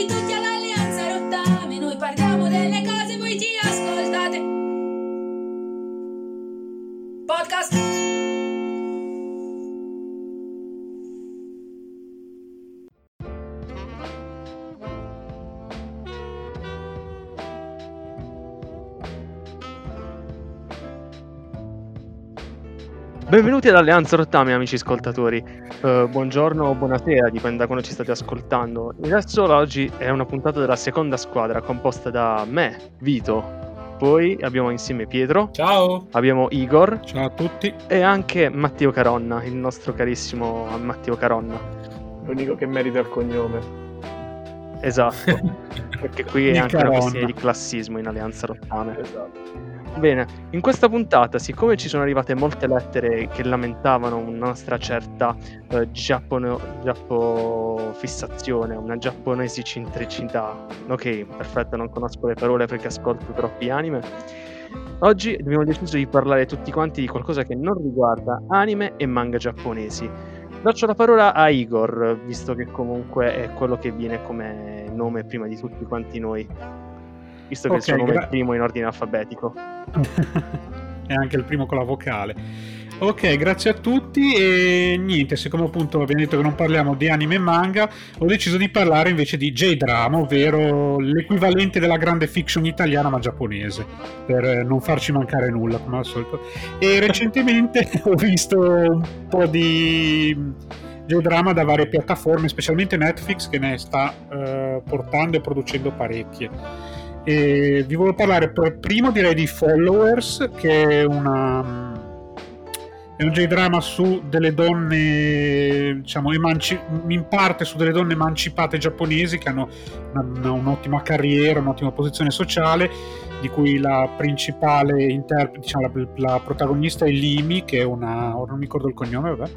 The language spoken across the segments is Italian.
Benvenuti Benvenuti all'Alleanza Rottame, amici ascoltatori. Uh, buongiorno o buonasera, dipende da quando ci state ascoltando. Adesso oggi è una puntata della seconda squadra composta da me, Vito. Poi abbiamo insieme Pietro. Ciao. Abbiamo Igor. Ciao a tutti. E anche Matteo Caronna, il nostro carissimo Matteo Caronna. L'unico che merita il cognome. Esatto. Perché qui è anche Caronna. una questione di classismo in Alleanza Rottame. Esatto. Bene, in questa puntata, siccome ci sono arrivate molte lettere che lamentavano una nostra certa eh, giappono, giappo fissazione, una giapponesi centricità, ok, perfetto, non conosco le parole perché ascolto troppi anime, oggi abbiamo deciso di parlare tutti quanti di qualcosa che non riguarda anime e manga giapponesi. Lascio la parola a Igor, visto che comunque è quello che viene come nome prima di tutti quanti noi visto che okay, il suo nome gra- è il primo in ordine alfabetico. è anche il primo con la vocale. Ok, grazie a tutti e niente, siccome appunto abbiamo detto che non parliamo di anime e manga, ho deciso di parlare invece di J-drama, ovvero l'equivalente della grande fiction italiana ma giapponese, per non farci mancare nulla come al solito. E recentemente ho visto un po' di J-drama da varie piattaforme, specialmente Netflix che ne sta uh, portando e producendo parecchie. E vi volevo parlare per primo direi di Followers, che è una è un J-drama su delle donne, diciamo, emanci- in parte su delle donne emancipate giapponesi che hanno una, un'ottima carriera, un'ottima posizione sociale, di cui la principale interprete, diciamo, la, la, protagonista è Limi, che è una, non mi ricordo il cognome, vabbè,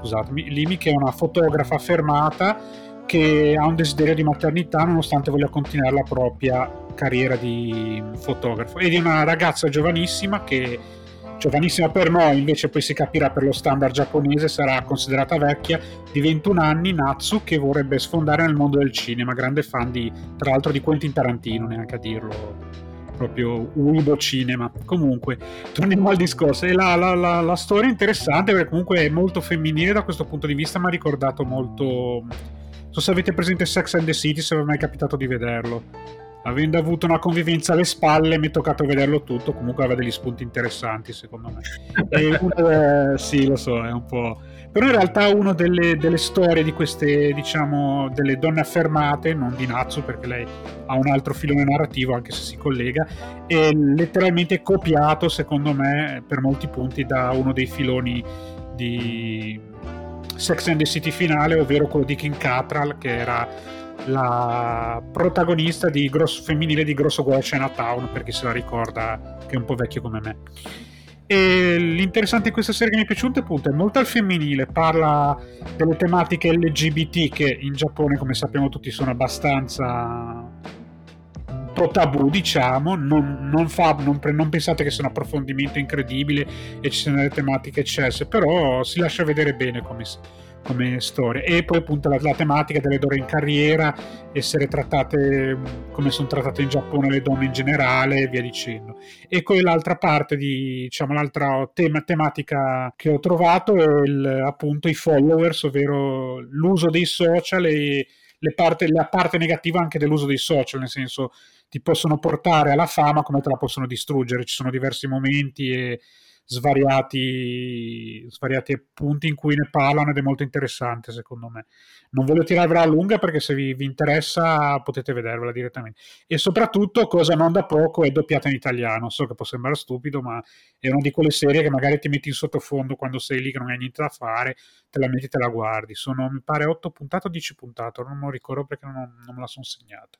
scusatemi, Limi che è una fotografa fermata che ha un desiderio di maternità nonostante voglia continuare la propria carriera di fotografo e di una ragazza giovanissima che giovanissima per noi invece poi si capirà per lo standard giapponese sarà considerata vecchia di 21 anni Natsu che vorrebbe sfondare nel mondo del cinema grande fan di tra l'altro di Quentin Tarantino neanche a dirlo proprio Uibo Cinema. Comunque, torniamo al discorso. E la, la, la, la, storia è interessante perché comunque è molto femminile da questo punto di vista, mi ha ricordato molto so se avete presente Sex and the City, se vi è mai capitato di vederlo. Avendo avuto una convivenza alle spalle, mi è toccato vederlo tutto. Comunque aveva degli spunti interessanti, secondo me. e uno, eh, sì, lo so, è un po'. Però in realtà una delle, delle, storie di queste, diciamo, delle donne affermate, non di Natsu, perché lei ha un altro filone narrativo, anche se si collega, è letteralmente copiato, secondo me, per molti punti, da uno dei filoni di Sex and the City finale, ovvero quello di Kim Cattrall, che era la protagonista di grosso, femminile di Grosso Guai Chinatown, per chi se la ricorda, che è un po' vecchio come me. E l'interessante di questa serie che mi è piaciuta appunto è molto al femminile, parla delle tematiche LGBT che in Giappone, come sappiamo tutti, sono abbastanza po' tabù, diciamo, non, non, fa, non, non, pensate che sia un approfondimento incredibile e ci siano delle tematiche eccesse, però si lascia vedere bene come, come storia. E poi appunto la, la, tematica delle donne in carriera, essere trattate come sono trattate in Giappone le donne in generale e via dicendo. E poi l'altra parte di, diciamo, l'altra tema, tematica che ho trovato è il, appunto i followers, ovvero l'uso dei social e parte, la parte negativa anche dell'uso dei social, nel senso ti possono portare alla fama come te la possono distruggere. Ci sono diversi momenti e svariati, svariati punti in cui ne parlano ed è molto interessante secondo me. Non voglio tirarvela a lunga perché se vi, vi interessa potete vedervela direttamente. E soprattutto, cosa non da poco, è doppiata in italiano. So che può sembrare stupido, ma è una di quelle serie che magari ti metti in sottofondo quando sei lì che non hai niente da fare, te la metti e te la guardi. Sono, mi pare, 8 puntate o 10 puntate, non me lo ricordo perché non, non me la sono segnata.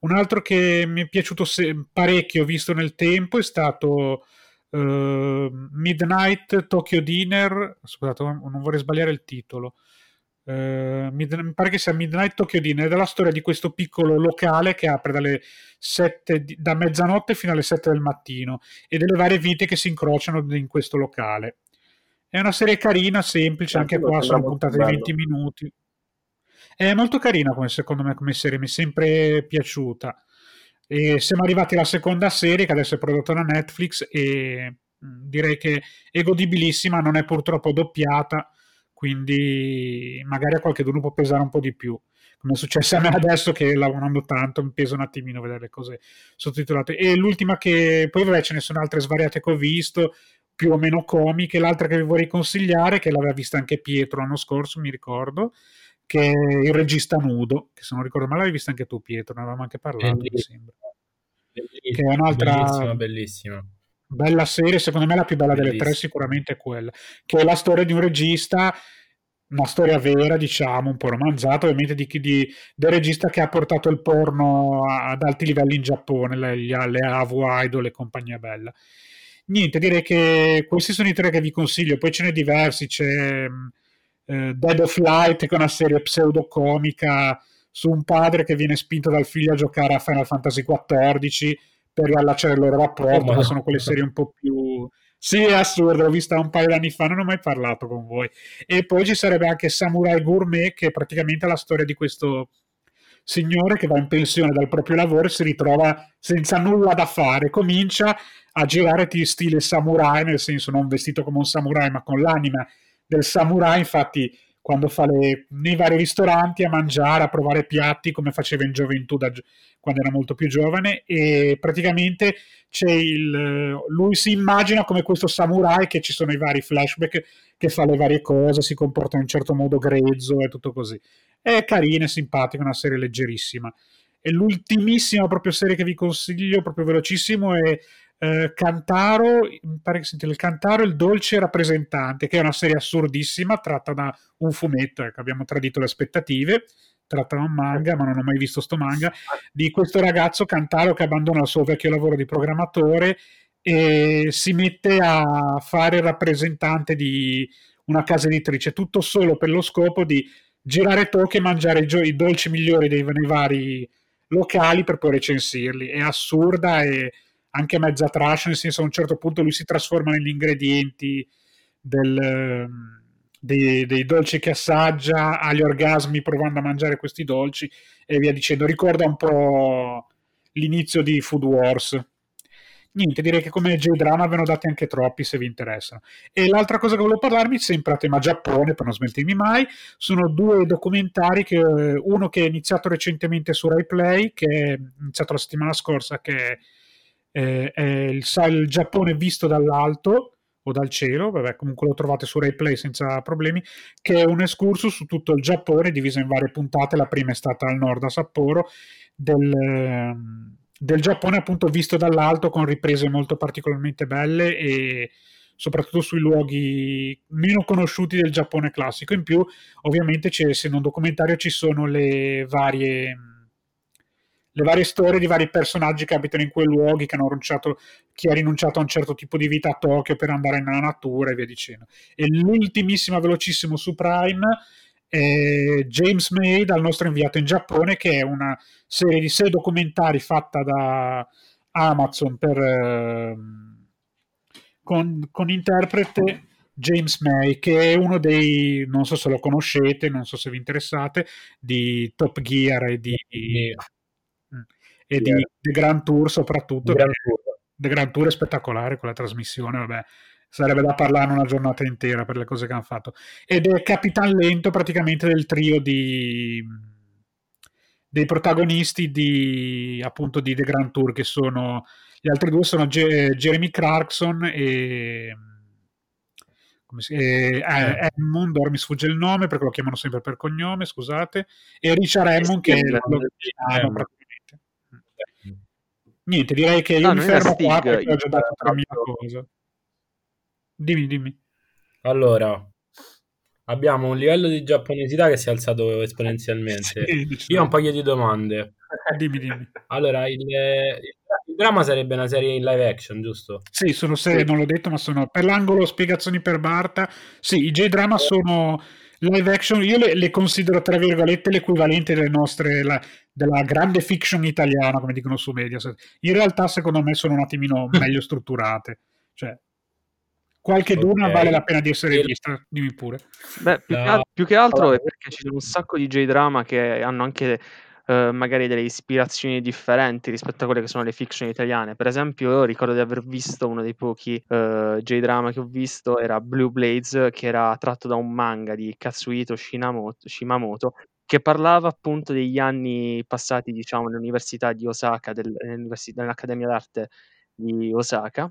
Un altro che mi è piaciuto se- parecchio, visto nel tempo, è stato uh, Midnight Tokyo Dinner. Scusate, non vorrei sbagliare il titolo. Uh, mid- mi pare che sia Midnight Tokyo Dinner, è la storia di questo piccolo locale che apre dalle 7 di- da mezzanotte fino alle 7 del mattino e delle varie vite che si incrociano in questo locale. È una serie carina, semplice, anche, anche qua sono puntate di 20 minuti. È molto carina come secondo me come serie, mi è sempre piaciuta. E siamo arrivati alla seconda serie che adesso è prodotta da Netflix e direi che è godibilissima, non è purtroppo doppiata, quindi magari a qualche può pesare un po' di più. Come è successo a me adesso che lavorando tanto mi pesa un attimino vedere le cose sottotitolate. E l'ultima che poi vabbè ce ne sono altre svariate che ho visto più o meno comiche. L'altra che vi vorrei consigliare che l'aveva vista anche Pietro l'anno scorso mi ricordo che è il regista nudo che se non ricordo male l'avevi vista anche tu Pietro ne avevamo anche parlato mi sembra Bellissima, che è un'altra bellissima, bellissima. bella serie secondo me la più bella delle tre Bellissima. sicuramente è quella che è la storia di un regista una storia vera, diciamo, un po' romanzata, ovviamente di, chi- di- del regista che ha portato il porno ad alti livelli in Giappone, le, le AVO Idol e compagnia bella. Niente, direi che questi sono i tre che vi consiglio, poi ce n'è diversi, c'è eh, Dead of Light, che è una serie pseudocomica su un padre che viene spinto dal figlio a giocare a Final Fantasy XIV per riallacciare il loro rapporto, Oh, ma sono quelle serie un po' più... Sì, è assurdo, l'ho vista un paio d'anni fa, non ho mai parlato con voi. E poi ci sarebbe anche Samurai Gourmet, che è praticamente la storia di questo signore che va in pensione dal proprio lavoro e si ritrova senza nulla da fare. Comincia a girare di stile samurai, nel senso non vestito come un samurai, ma con l'anima del samurai. Infatti, quando fa le, nei vari ristoranti a mangiare, a provare piatti come faceva in gioventù da, quando era molto più giovane e praticamente c'è il, lui si immagina come questo samurai che ci sono i vari flashback che fa le varie cose, si comporta in un certo modo grezzo e tutto così. È carina, è simpatica, una serie leggerissima. E l'ultimissima proprio serie che vi consiglio, proprio velocissimo, è eh, Cantaro, pare che si intitola Cantaro il dolce rappresentante, che è una serie assurdissima, tratta da un fumetto, ecco, abbiamo tradito le aspettative, tratta da un manga, ma non ho mai visto sto manga, di questo ragazzo Cantaro che abbandona il suo vecchio lavoro di programmatore e si mette a fare il rappresentante di una casa editrice, tutto solo per lo scopo di girare tocche e mangiare i, gio- i dolci migliori dei, nei vari locali per poi recensirli. È assurda e anche mezza trash, nel senso a un certo punto lui si trasforma negli ingredienti del, ehm, dei, dei dolci che assaggia, ha gli orgasmi provando a mangiare questi dolci e via dicendo. Ricorda un po' l'inizio di Food Wars. Niente, direi che come J-Drama ve ne ho dati anche troppi se vi interessano. E l'altra cosa che volevo parlarmi, sempre a tema Giappone, per non smentirmi mai, sono due documentari, che, uno che è iniziato recentemente su Rai Play, che è iniziato la settimana scorsa, che è, eh, è il, il Giappone visto dall'alto o dal cielo, vabbè comunque lo trovate su Rai Play senza problemi, che è un escursus su tutto il Giappone diviso in varie puntate, la prima è stata al nord a Sapporo, del, ehm, del Giappone appunto visto dall'alto con riprese molto particolarmente belle e soprattutto sui luoghi meno conosciuti del Giappone classico. In più, ovviamente, essendo un documentario, ci sono le varie, le varie storie di vari personaggi che abitano in quei luoghi, che hanno rinunciato, chi ha rinunciato a un certo tipo di vita a Tokyo per andare nella natura e via dicendo. E l'ultimissima, velocissimo su Prime è James May, dal nostro inviato in Giappone, che è una serie di sei documentari fatta da Amazon per, ehm, con, con interprete James May, che è uno dei, non so se lo conoscete, non so se vi interessate, di Top Gear e di, mm, e di The Grand Tour soprattutto. Gran che- Tour. The Grand Tour è spettacolare quella trasmissione, vabbè, sarebbe da parlare una giornata intera per le cose che hanno fatto. Ed è Capitan Lento praticamente del trio di dei protagonisti di appunto di The Grand Tour che sono gli altri due sono Ge- Jeremy Clarkson e come si, e, eh, Hammond, ora mi sfugge il nome perché lo chiamano sempre per cognome, scusate, e Richard Hammond che è lo- Hammond. praticamente. Niente, direi che io No, mi fermo qua perché ho già la mia cosa. Dimmi, dimmi. Allora, abbiamo un livello di giapponesità che si è alzato esponenzialmente. Sì, Io ho un paio di domande. Dimmi, dimmi. Allora, il, il dramma sarebbe una serie in live action, giusto? Sì, sono serie, non l'ho detto, ma sono per l'angolo spiegazioni per Barta. Sì, i J-drama sono live action, io le, le considero tra virgolette l'equivalente delle nostre, la- della grande fiction italiana, come dicono su Mediaset. In realtà, secondo me, sono un attimino meglio strutturate. Cioè, qualche d'una Ok. vale la pena di essere vista, dimmi pure. Beh, più, che, No. al- più che altro Allora- è perché ci sono un sacco di J-drama che hanno anche eh, magari delle ispirazioni differenti rispetto a quelle che sono le fiction italiane. Per esempio, io ricordo di aver visto uno dei pochi eh, J-drama che ho visto, era Blue Blades, che era tratto da un manga di Katsuhito Shimamoto, che parlava appunto degli anni passati, diciamo, nell'università di Osaka, del- nell'Accademia d'Arte di Osaka,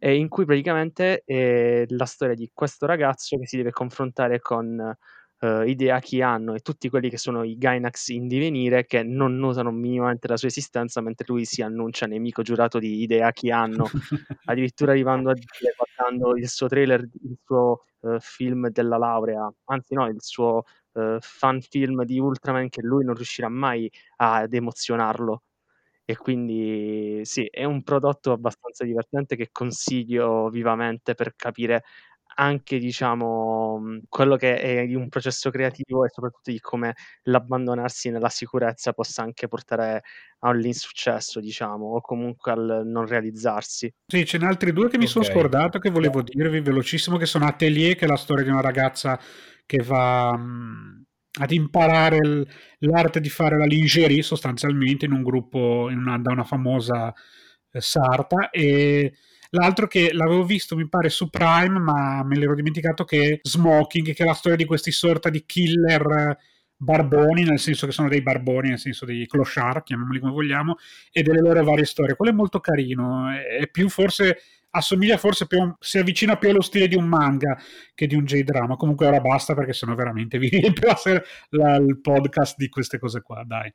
in cui praticamente è la storia di questo ragazzo che si deve confrontare con eh, Hideaki Anno e tutti quelli che sono i Gainax in divenire che non notano minimamente la sua esistenza mentre lui si annuncia nemico giurato di Hideaki Anno, addirittura arrivando a dire, guardando il suo trailer, il suo eh, film della laurea, anzi no, il suo eh, fan film di Ultraman che lui non riuscirà mai ad emozionarlo. E quindi sì, è un prodotto abbastanza divertente che consiglio vivamente per capire anche, diciamo, quello che è di un processo creativo e soprattutto di come l'abbandonarsi nella sicurezza possa anche portare all'insuccesso, diciamo, o comunque al non realizzarsi. Sì, ce n'è altri due che mi sono Ok. scordato che volevo dirvi velocissimo, che sono Atelier, che è la storia di una ragazza che va mh, ad imparare il- l'arte di fare la lingerie sostanzialmente in un gruppo in una- da una famosa eh, sarta e l'altro che l'avevo visto mi pare su Prime ma me l'ero dimenticato che Smoking, che è la storia di questi sorta di killer barboni, nel senso che sono dei barboni, nel senso dei clochard, chiamiamoli come vogliamo, e delle loro varie storie. Quello è molto carino, è più forse assomiglia forse più un- si avvicina più allo stile di un manga che di un J-drama. Comunque ora basta perché sennò veramente vi riempio il podcast di queste cose qua, dai.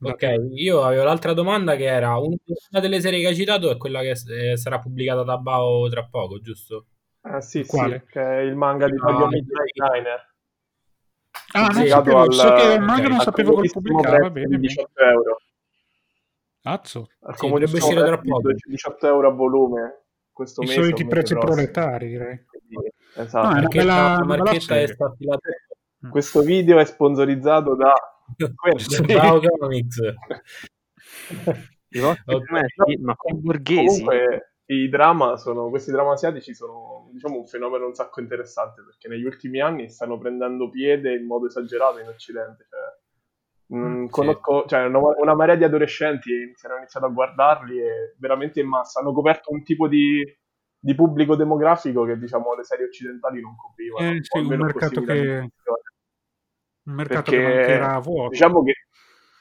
Ok, io avevo l'altra domanda che era una delle serie che hai citato è quella che eh, sarà pubblicata da Bao tra poco, giusto? Eh, sì, Quale? sì, che è il manga di Tokyo no, Midnight Diner. Ah, non sapevo, al- so che il manga ok, non al sapevo che pubblicava, prezzo bene, di bene. 18 euro. Cazzo, Al Sì, dovrebbe uscire tra poco. 18 euro a volume questo i mese. soliti prezzi prossimo. proletari, direi. Quindi, No, esatto. è una Marchetta, bella- una bella Marchetta è stata Questo video è sponsorizzato da questo. Bao Comics. I vostri Ok. fumetti, ma con borghesi. Comunque i drama sono, questi drama asiatici sono diciamo un fenomeno un sacco interessante perché negli ultimi anni stanno prendendo piede in modo esagerato in Occidente. Cioè, mm, Mm, sì. conosco, cioè, una, una marea di adolescenti hanno iniziato a guardarli e veramente in massa hanno coperto un tipo di, di pubblico demografico che diciamo le serie occidentali non coprivano. Eh, o sì, un mercato che-. Un mercato Perché, che era vuoto. Diciamo che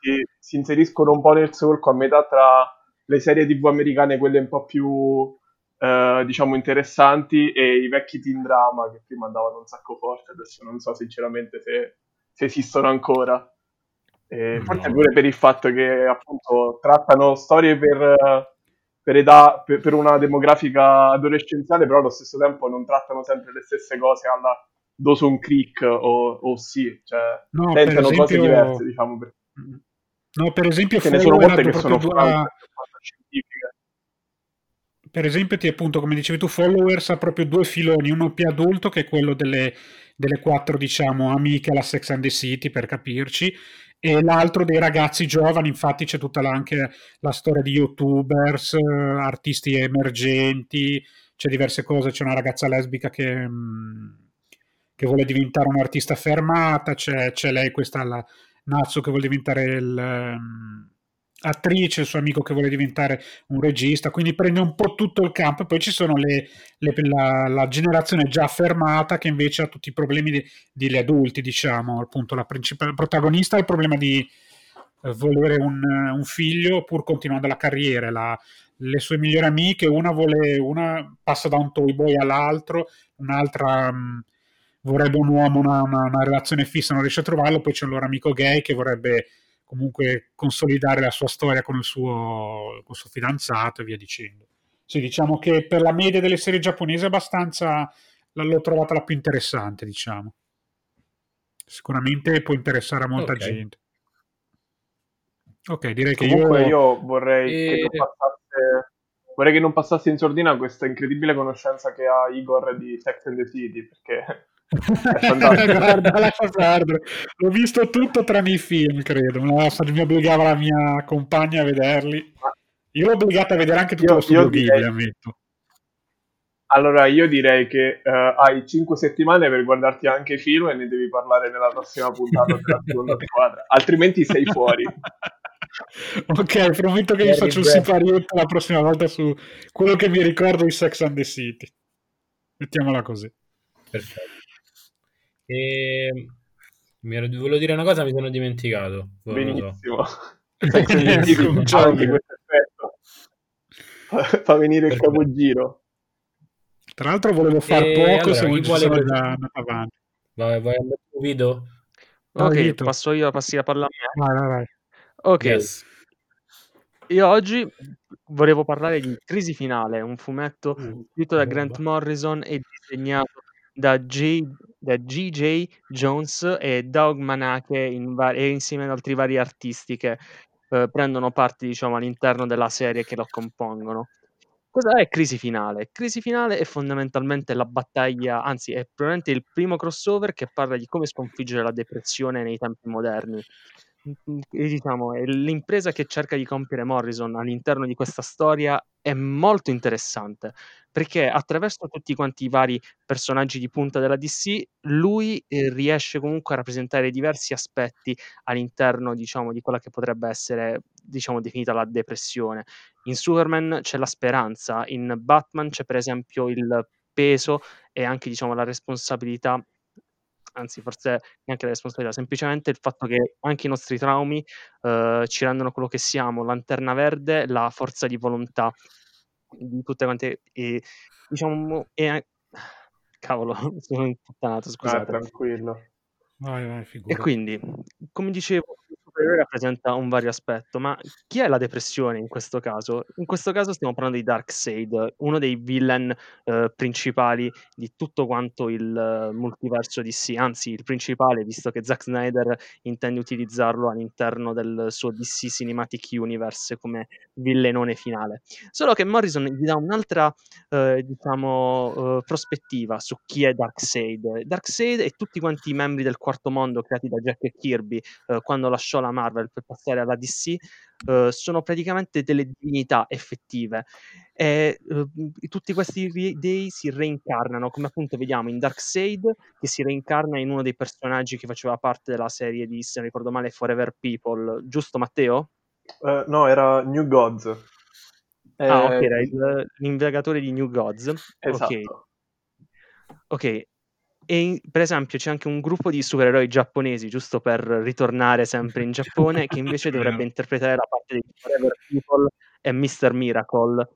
si, si inseriscono un po' nel solco a metà tra le serie tv americane, quelle un po' più eh, diciamo interessanti, e i vecchi teen drama che prima andavano un sacco forte. Adesso non so sinceramente se, se esistono ancora. E No. Forse pure per il fatto che appunto trattano storie per, eh, per età, per, per una demografica adolescenziale, però allo stesso tempo non trattano sempre le stesse cose alla Dawson Creek o, o sì, cioè No, per tentano cose esempio- diverse, diciamo. perché No, per esempio, Ce ne sono molte che sono due- fantascientifiche. per esempio, ti appunto, come dicevi tu, Followers ha proprio due filoni, uno più adulto che è quello delle, delle quattro, diciamo, amiche alla Sex and the City, per capirci, e l'altro dei ragazzi giovani, infatti c'è tutta la- anche la storia di youtubers, artisti emergenti, c'è diverse cose, c'è una ragazza lesbica che, mh, che vuole diventare un'artista fermata, c'è, c'è lei, questa la Natsu che vuole diventare il... ehm, attrice, il suo amico che vuole diventare un regista, quindi prende un po' tutto il campo. Poi ci sono le, le- la, la generazione già affermata che invece ha tutti i problemi degli adulti, diciamo, appunto la principale protagonista ha il problema di eh, volere un, un figlio pur continuando la carriera, la- le sue migliori amiche, una vuole, una passa da un toy boy all'altro, un'altra mh, vorrebbe un uomo, una, una- una relazione fissa, non riesce a trovarlo, poi c'è il loro amico gay che vorrebbe comunque consolidare la sua storia con il suo, col suo fidanzato e via dicendo. Sì, diciamo che per la media delle serie giapponesi è abbastanza l'ho trovata la più interessante, diciamo. Sicuramente può interessare a molta Ok. gente. Ok, direi che Comunque io... io vorrei, E- che non passasse, vorrei che non passasse in sordina questa incredibile conoscenza che ha Igor di Sex and the City, perché. Guarda, perdere. L'ho visto tutto tranne i film, credo. La- Mi obbligava la mia compagna a vederli. Io l'ho obbligata a vedere anche tutto Io- lo studio Ghibli, ammetto. Allora, io direi che eh, hai 5 settimane per guardarti anche i film e ne devi parlare nella prossima puntata della seconda squadra, altrimenti sei fuori. ok, prometto che vi faccio un siparietto la prossima volta su quello che mi ricordo di Sex and the City. Mettiamola così. Perfetto. E... Mi ero... Volevo dire una cosa, mi sono dimenticato. Boh, non. Benissimo. Eh, effetto fa- fa venire il Perfetto. capogiro. Tra l'altro volevo far E poco, allora, se voi ci vuole sono già andato avanti. Vai, vai andare su video? Ok, Vito. passo io, passi la palla a me. Vai, vai, vai. Ok, Yes. io oggi volevo parlare di Crisi Finale, un fumetto Uh, scritto da. Grant Morrison e disegnato da, J, da G.J. Jones e Doug Manake in va- e insieme ad altri vari artisti che eh, prendono parte diciamo, all'interno della serie che lo compongono. Cosa è Crisi Finale? Crisi Finale è fondamentalmente la battaglia, anzi è probabilmente il primo crossover che parla di come sconfiggere la depressione nei tempi moderni. Diciamo, l'impresa che cerca di compiere Morrison all'interno di questa storia è molto interessante perché attraverso tutti quanti i vari personaggi di punta della DC, lui eh, riesce comunque a rappresentare diversi aspetti all'interno, diciamo, di quella che potrebbe essere, diciamo, definita la depressione. In Superman c'è la speranza, in Batman c'è per esempio il peso e anche, diciamo, la responsabilità anzi forse neanche la responsabilità, semplicemente il fatto che anche i nostri traumi eh, ci rendono quello che siamo, lanterna verde, la forza di volontà di tutte quante, e, diciamo, e, cavolo, sono imputtanato, Ah, scusate. tranquillo. Vai, vai, E quindi, come dicevo, il supereroe rappresenta un vario aspetto, ma chi è la depressione in questo caso? In questo caso stiamo parlando di Darkseid, uno dei villain eh, principali di tutto quanto il eh, multiverso DC, anzi il principale, visto che Zack Snyder intende utilizzarlo all'interno del suo DC Cinematic Universe come villenone finale. Solo che Morrison gli dà un'altra eh, diciamo, eh, prospettiva su chi è Darkseid. Darkseid e tutti quanti i membri del quarto mondo creati da Jack e Kirby eh, quando lasciò la Marvel per passare alla DC eh, sono praticamente delle divinità effettive e eh, tutti questi dei si reincarnano come appunto vediamo in Darkseid che si reincarna in uno dei personaggi che faceva parte della serie di se non ricordo male Forever People giusto Matteo? Eh, no, era New Gods. ah ok Eh, era il- l'investigatore di New Gods ok Esatto. Ok, e in- per esempio c'è anche un gruppo di supereroi giapponesi, giusto per ritornare sempre in Giappone, che invece dovrebbe interpretare la parte dei Forever People e Mr. Miracle.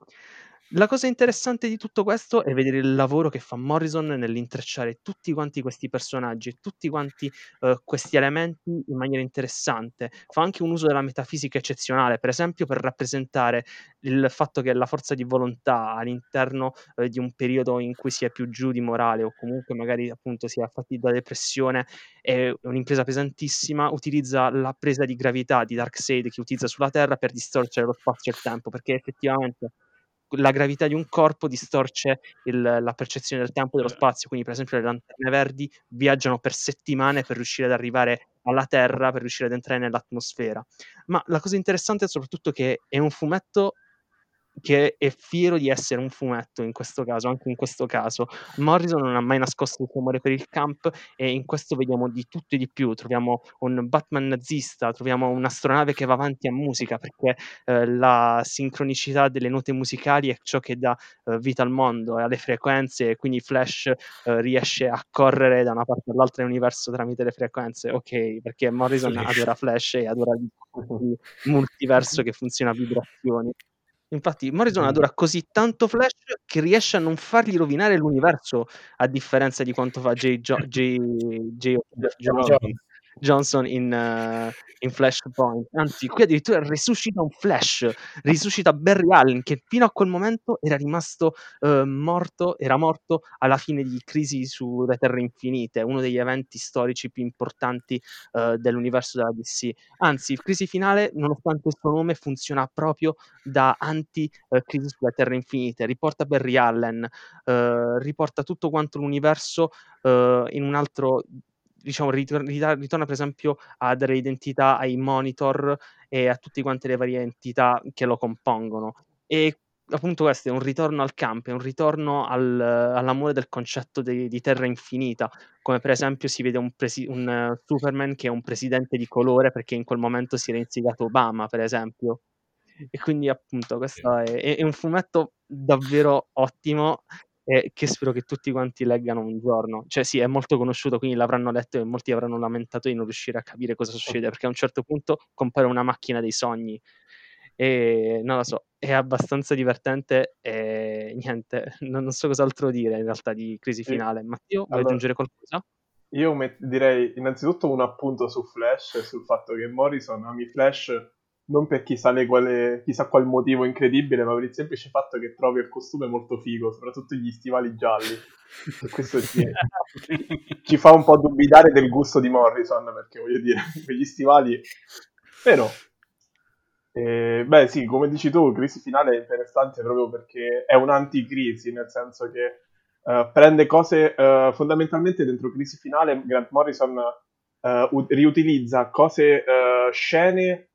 La cosa interessante di tutto questo è vedere il lavoro che fa Morrison nell'intrecciare tutti quanti questi personaggi e tutti quanti eh, questi elementi in maniera interessante. Fa anche un uso della metafisica eccezionale, per esempio per rappresentare il fatto che la forza di volontà all'interno eh, di un periodo in cui si è più giù di morale o comunque magari appunto si è affatti da depressione è un'impresa pesantissima, utilizza la presa di gravità di Darkseid che utilizza sulla Terra per distorcere lo spazio e il tempo, perché effettivamente la gravità di un corpo distorce il- la percezione del tempo e dello spazio, quindi per esempio le lanterne verdi viaggiano per settimane per riuscire ad arrivare alla Terra, per riuscire ad entrare nell'atmosfera. Ma la cosa interessante è soprattutto che è un fumetto che è fiero di essere un fumetto in questo caso, anche in questo caso. Morrison non ha mai nascosto il suo amore per il camp e in questo vediamo di tutto e di più. Troviamo un Batman nazista, troviamo un'astronave che va avanti a musica perché eh, la sincronicità delle note musicali è ciò che dà eh, vita al mondo e alle frequenze e quindi Flash eh, riesce a correre da una parte all'altra dell'universo tramite le frequenze. Ok, perché Morrison Flash. adora Flash e adora il multiverso che funziona a vibrazioni. Infatti, Morrison adora così tanto Flash che riesce a non fargli rovinare l'universo, a differenza di quanto fa J. J. J. Jones- Jones. Johnson in, eh, in Flashpoint. Anzi, qui addirittura risuscita un Flash, risuscita Barry Allen che fino a quel momento era rimasto eh, morto, era morto alla fine di Crisi sulle Terre Infinite, uno degli eventi storici più importanti eh, dell'universo della DC. Anzi, il Crisi finale, nonostante il suo nome, funziona proprio da anti-Crisi sulle Terre Infinite. Riporta Barry Allen, riporta tutto quanto l'universo in un altro diciamo, ritor- ritorna per esempio a dare identità ai monitor e a tutte quante le varie entità che lo compongono. E appunto questo è un ritorno al campo, è un ritorno al all'amore del concetto de di terra infinita, come per esempio si vede un presi un uh, Superman che è un presidente di colore, perché in quel momento si era insediato Obama, per esempio. E quindi appunto questo è è un fumetto davvero ottimo e che spero che tutti quanti leggano un giorno. Cioè sì, è molto conosciuto, quindi l'avranno letto e molti avranno lamentato di non riuscire a capire cosa succede, perché a un certo punto compare una macchina dei sogni e non lo so, è abbastanza divertente e niente, non non so cos'altro dire in realtà di Crisi. Finale. Matteo, vuoi Allora, aggiungere qualcosa? io met- direi innanzitutto un appunto su Flash sul fatto che Morrison ami Flash non per chissà, le quale, chissà qual motivo incredibile, ma per il semplice fatto che trovi il costume molto figo, soprattutto gli stivali gialli. E questo ci, ci fa un po' dubitare del gusto di Morrison, perché voglio dire, quegli stivali... Però, eh, beh sì, come dici tu, Crisi Finale è interessante proprio perché è un'anticrisi, nel senso che eh, prende cose eh, fondamentalmente dentro Crisi Finale, Grant Morrison eh, u- riutilizza cose, scene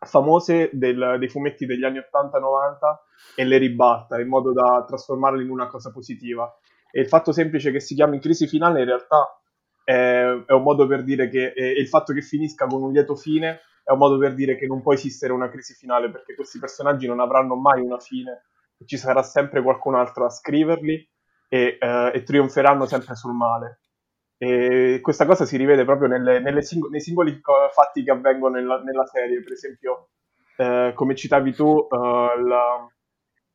famose del- dei fumetti degli anni 80-90 e le ribalta in modo da trasformarle in una cosa positiva. E il fatto semplice che si chiami Crisi Finale in realtà è, è un modo per dire che il fatto che finisca con un lieto fine è un modo per dire che non può esistere una crisi finale perché questi personaggi non avranno mai una fine, ci sarà sempre qualcun altro a scriverli e, eh, e trionferanno sempre sul male. E questa cosa si rivede proprio nelle, nelle sing- nei singoli fatti che avvengono nella, nella serie, per esempio, eh, come citavi tu, eh, la-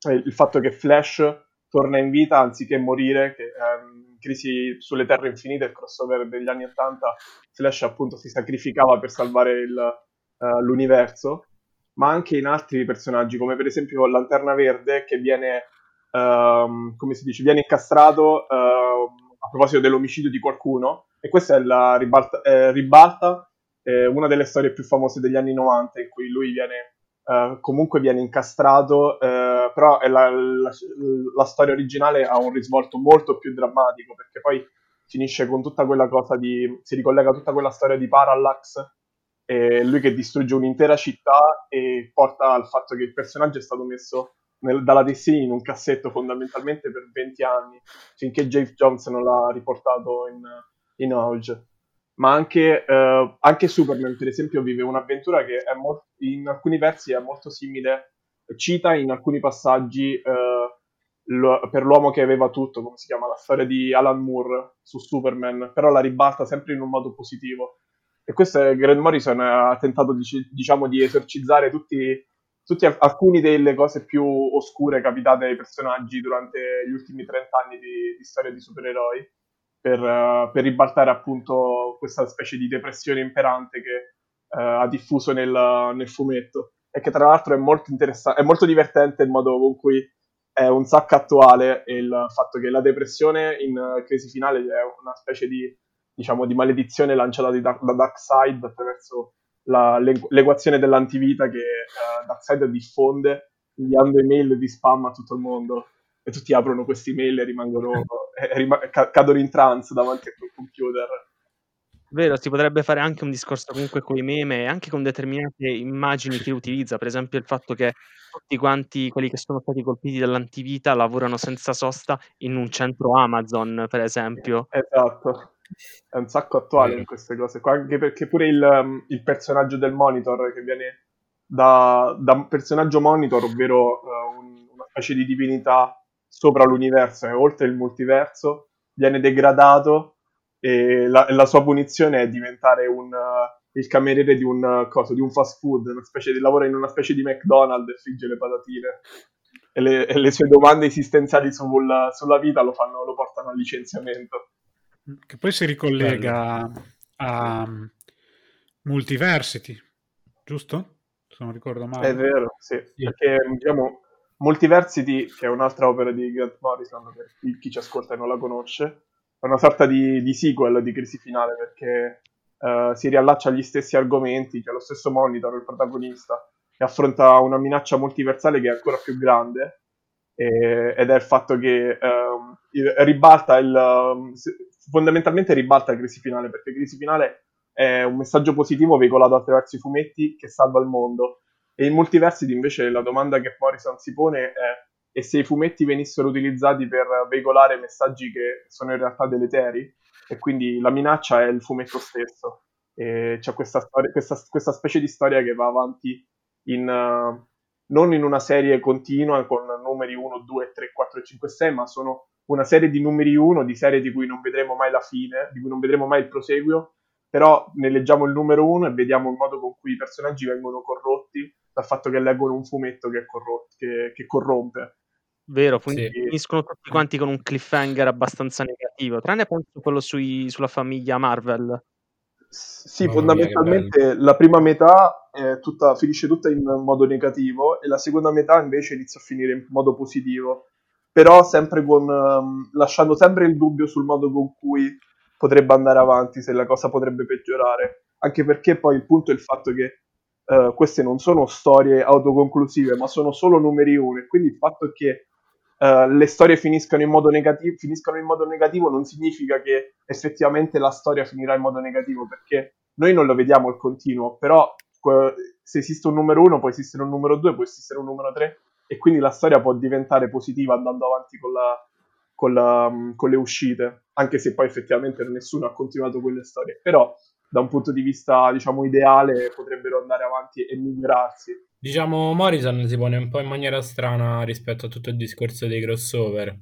eh, il fatto che Flash torna in vita anziché morire, che ehm, Crisi sulle Terre Infinite, il crossover degli anni 80, Flash appunto si sacrificava per salvare il, eh, l'universo, ma anche in altri personaggi, come per esempio Lanterna Verde, che viene, ehm, come si dice, viene incastrato ehm, a proposito dell'omicidio di qualcuno, e questa è la ribalta, eh, ribalta eh, una delle storie più famose degli anni 90, in cui lui viene, eh, comunque viene incastrato, eh, però la, la- la storia originale ha un risvolto molto più drammatico, perché poi finisce con tutta quella cosa di, si ricollega a tutta quella storia di Parallax, lui che distrugge un'intera città e porta al fatto che il personaggio è stato messo nel- dalla DC in un cassetto fondamentalmente per 20 anni, finché James Jones non l'ha riportato in, in auge. Ma anche, eh, anche Superman, per esempio, vive un'avventura che è mol- in alcuni versi è molto simile, cita in alcuni passaggi eh, lo- per l'uomo che aveva tutto, come si chiama, la storia di Alan Moore su Superman, però la ribalta sempre in un modo positivo. E questo è Grant Morrison ha tentato dici- diciamo di esorcizzare tutti, tutti a- alcune delle cose più oscure capitate ai personaggi durante gli ultimi 30 anni di, di storia di supereroi per, eh, per ribaltare appunto questa specie di depressione imperante che eh, ha diffuso nel, nel fumetto. E che tra l'altro è molto interessante, è molto divertente il modo con cui è un sacco attuale il fatto che la depressione in crisi finale è una specie di diciamo, di maledizione lanciata Dark- da Darkseid attraverso la- l'e- l'equazione dell'antivita che eh, Darkseid diffonde inviando email di spam a tutto il mondo e tutti aprono queste email e rimangono e rima- ca- cadono in trance davanti a quel computer. Vero, si potrebbe fare anche un discorso comunque coi meme e anche con determinate immagini che utilizza, per esempio il fatto che tutti quanti quelli che sono stati colpiti dall'antivita lavorano senza sosta in un centro Amazon, per esempio. Esatto, è un sacco attuale in queste cose qua, anche perché pure il, um, il personaggio del monitor che viene da, da un personaggio monitor, ovvero eh, un- una specie di divinità sopra l'universo e oltre il multiverso, viene degradato e la, la sua punizione è diventare un, eh, il cameriere di un, eh, coso, di un fast food, una specie di, lavora in una specie di McDonald's e frigge le patatine. E le, e le sue domande esistenziali sul- sulla vita lo, fanno, lo portano al licenziamento. Che poi si ricollega a um, Multiversity, giusto? Se non ricordo male. È vero, sì, perché diciamo Multiversity, che è un'altra opera di Grant Morrison, per chi, ci ascolta e non la conosce, è una sorta di, di sequel di Crisi Finale, perché eh, si riallaccia agli stessi argomenti, c'è lo stesso Monitor, il protagonista, che affronta una minaccia multiversale che è ancora più grande, e- ed è il fatto che il- ribalta il... um, fondamentalmente ribalta Crisi Finale, perché Crisi Finale è un messaggio positivo veicolato attraverso i fumetti che salva il mondo. E in Multiversity invece la domanda che Morrison si pone è e se i fumetti venissero utilizzati per veicolare messaggi che sono in realtà deleteri e quindi la minaccia è il fumetto stesso. E c'è questa, storia, questa, questa specie di storia che va avanti in, uh, non in una serie continua con numeri 1, 2, 3, 4, 5, 6, ma sono una serie di numeri 1, di serie di cui non vedremo mai la fine, di cui non vedremo mai il proseguio, però ne leggiamo il numero 1 e vediamo il modo con cui i personaggi vengono corrotti dal fatto che leggono un fumetto che, corro- che, che corrompe. Vero, quindi sì. finiscono tutti quanti con un cliffhanger abbastanza negativo, tranne penso quello sui, sulla famiglia Marvel. Sì, Mamma fondamentalmente la prima metà tutta, finisce tutta in modo negativo e la seconda metà invece inizia a finire in modo positivo, però sempre con, um, lasciando sempre il dubbio sul modo con cui potrebbe andare avanti, se la cosa potrebbe peggiorare, anche perché poi il punto è il fatto che uh, queste non sono storie autoconclusive, ma sono solo numeri uno e quindi il fatto che uh, le storie finiscano in, modo negativo, finiscano in modo negativo non significa che effettivamente la storia finirà in modo negativo, perché noi non lo vediamo il continuo, però se esiste un numero 1 può esistere un numero 2, può esistere un numero 3 e quindi la storia può diventare positiva andando avanti con, la, con, la, con le uscite, anche se poi effettivamente nessuno ha continuato quelle storie, però da un punto di vista diciamo ideale potrebbero andare avanti e migliorarsi. Diciamo Morrison si pone un po' in maniera strana rispetto a tutto il discorso dei crossover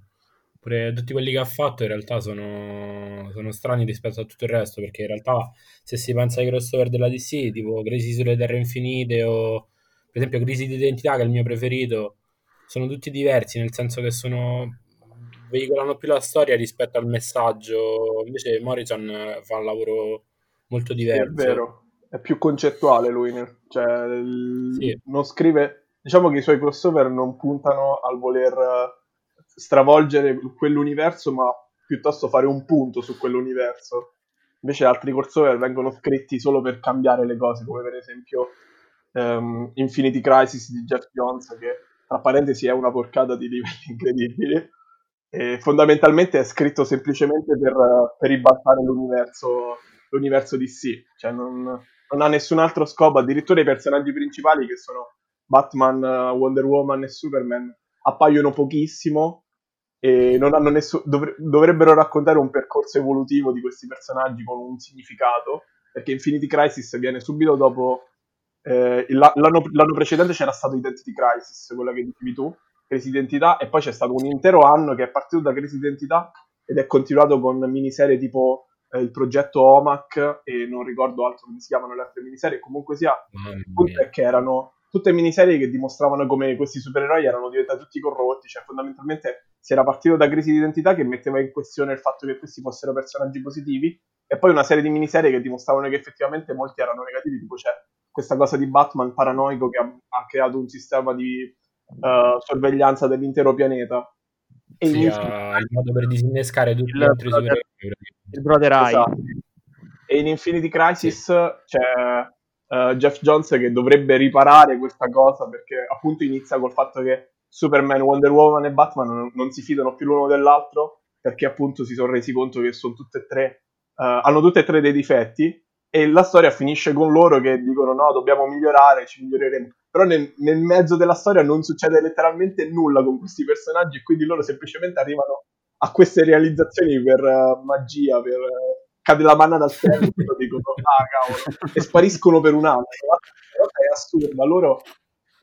pure tutti quelli che ha fatto in realtà sono, sono, strani rispetto a tutto il resto perché in realtà se si pensa ai crossover della DC tipo Crisi sulle Terre Infinite o per esempio Crisi di Identità che è il mio preferito sono tutti diversi nel senso che sono veicolano più la storia rispetto al messaggio invece Morrison fa un lavoro molto diverso è vero è più concettuale lui cioè sì. non scrive diciamo che i suoi crossover non puntano al voler stravolgere quell'universo, ma piuttosto fare un punto su quell'universo. Invece altri crossover vengono scritti solo per cambiare le cose, come per esempio um, Infinity Crisis di Jeff Jones, che tra parentesi è una porcata di livelli incredibili. E fondamentalmente è scritto semplicemente per, per ribaltare l'universo, l'universo DC, cioè non, non ha nessun altro scopo. Addirittura i personaggi principali, che sono Batman, Wonder Woman e Superman, appaiono pochissimo e nessun, dovre, dovrebbero raccontare un percorso evolutivo di questi personaggi con un significato, perché Infinity Crisis viene subito dopo eh, l'anno, l'anno, precedente c'era stato Identity Crisis, quella che dicevi tu, Crisi Identità, e poi c'è stato un intero anno che è partito da Crisi Identità ed è continuato con miniserie tipo eh, il progetto OMAC e non ricordo altro come si chiamano le altre miniserie, comunque sia, il punto è che erano tutte miniserie che dimostravano come questi supereroi erano diventati tutti corrotti, cioè fondamentalmente si era partito da crisi di identità che metteva in questione il fatto che questi fossero personaggi positivi e poi una serie di miniserie che dimostravano che effettivamente molti erano negativi, tipo c'è questa cosa di Batman paranoico che ha, ha creato un sistema di uh, sorveglianza dell'intero pianeta. E sì, in... uh, il modo per disinnescare tutti gli altri supereroi. Il Brother Eye. Esatto. E in Infinity Crisis sì. c'è uh, Jeff Jones che dovrebbe riparare questa cosa perché appunto inizia col fatto che Superman, Wonder Woman e Batman non, non si fidano più l'uno dell'altro perché appunto si sono resi conto che sono tutte e tre, uh, hanno tutte e tre dei difetti e la storia finisce con loro che dicono no, dobbiamo migliorare, ci miglioreremo. Però nel, nel mezzo della storia non succede letteralmente nulla con questi personaggi e quindi loro semplicemente arrivano a queste realizzazioni per uh, magia, per, uh, cade la manna dal cielo dicono ah cavolo. E spariscono per un anno. È assurda. Loro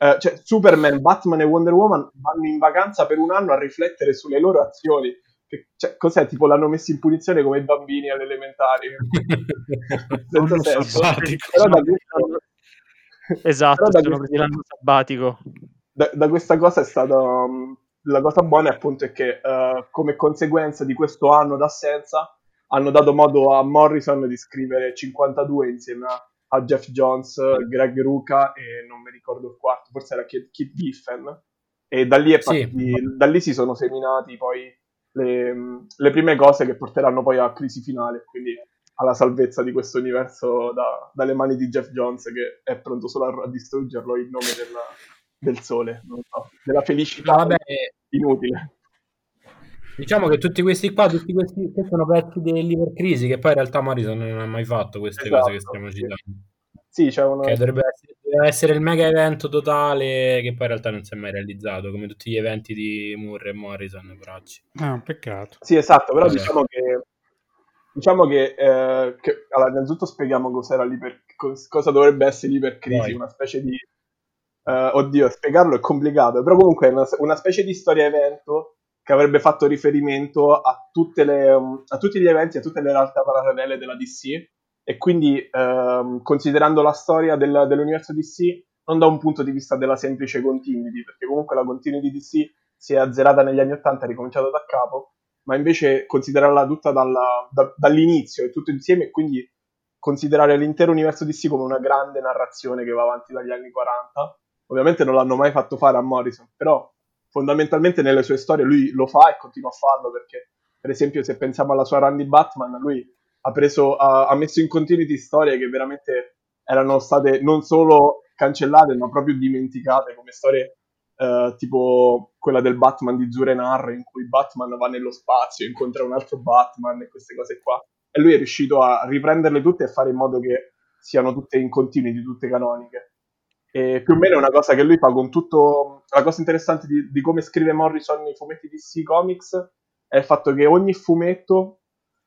eh, cioè Superman, Batman e Wonder Woman vanno in vacanza per un anno a riflettere sulle loro azioni che, cioè, cos'è tipo l'hanno messo in punizione come i bambini alle elementari senza senso però da questo... esatto però da questo... l'anno sabbatico da, da, questa cosa è stata um, la cosa buona appunto è che uh, come conseguenza di questo anno d'assenza hanno dato modo a Morrison di scrivere 52 insieme a, a Jeff Jones, Greg Ruca e non mi ricordo il quarto, forse era Kit, Giffen. E da lì, sì. da lì, si sono seminati poi le, le, prime cose che porteranno poi a crisi finale, quindi alla salvezza di questo universo da, dalle mani di Jeff Jones che è pronto solo a, a distruggerlo in nome della, del sole, so, della felicità Vabbè. inutile. Diciamo che tutti questi qua, tutti questi, questi sono pezzi dell'Ipercrisi che poi in realtà Morrison non ha mai fatto queste esatto, cose che stiamo citando. Sì, c'è una... Che dovrebbe essere, essere il mega evento totale che poi in realtà non si è mai realizzato, come tutti gli eventi di Moore e Morrison, poracci. Ah, un peccato. Sì, esatto, però Vabbè. diciamo che diciamo che, eh, che- allora, innanzitutto spieghiamo cos'era l'iper, cos- cosa dovrebbe essere l'ipercrisi, Vai. una specie di eh, oddio, spiegarlo è complicato, però comunque è una, una specie di storia evento che avrebbe fatto riferimento a, tutte le, a tutti gli eventi, a tutte le realtà parallele della DC e quindi ehm, considerando la storia del- dell'universo DC non da un punto di vista della semplice continuity, perché comunque la continuity DC si è azzerata negli anni 80 e ricominciata da capo, ma invece considerarla tutta dalla- da- dall'inizio e tutto insieme e quindi considerare l'intero universo DC come una grande narrazione che va avanti dagli anni 40. Ovviamente non l'hanno mai fatto fare a Morrison, però fondamentalmente nelle sue storie lui lo fa e continua a farlo perché, per esempio, se pensiamo alla sua Randy Batman, lui ha, preso, ha, ha messo in continuity storie che veramente erano state non solo cancellate, ma proprio dimenticate, come storie eh, tipo quella del Batman di Zurenar, in cui Batman va nello spazio, incontra un altro Batman e queste cose qua. E lui è riuscito a riprenderle tutte e fare in modo che siano tutte in continuity, tutte canoniche. E più o meno è una cosa che lui fa con tutto. La cosa interessante di, di come scrive Morrison i fumetti DC Comics è il fatto che ogni fumetto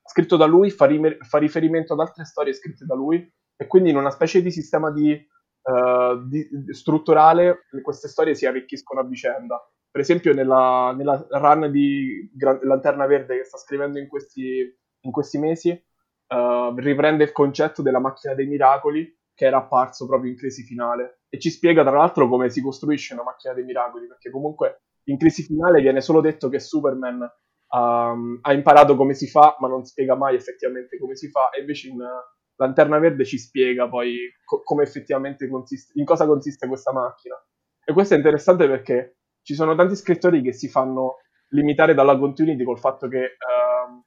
scritto da lui fa, rime- fa riferimento ad altre storie scritte da lui e quindi in una specie di sistema di, eh, di- di- strutturale queste storie si arricchiscono a vicenda. Per esempio nella, nella run di Gran- Lanterna Verde che sta scrivendo in questi, in questi mesi eh, riprende il concetto della macchina dei miracoli che era apparso proprio in Crisi Finale e ci spiega tra l'altro come si costruisce una macchina dei miracoli perché comunque in Crisi Finale viene solo detto che Superman um, ha imparato come si fa ma non spiega mai effettivamente come si fa e invece in Lanterna Verde ci spiega poi co- come effettivamente consiste, in cosa consiste questa macchina e questo è interessante perché ci sono tanti scrittori che si fanno limitare dalla continuity col fatto che ehm,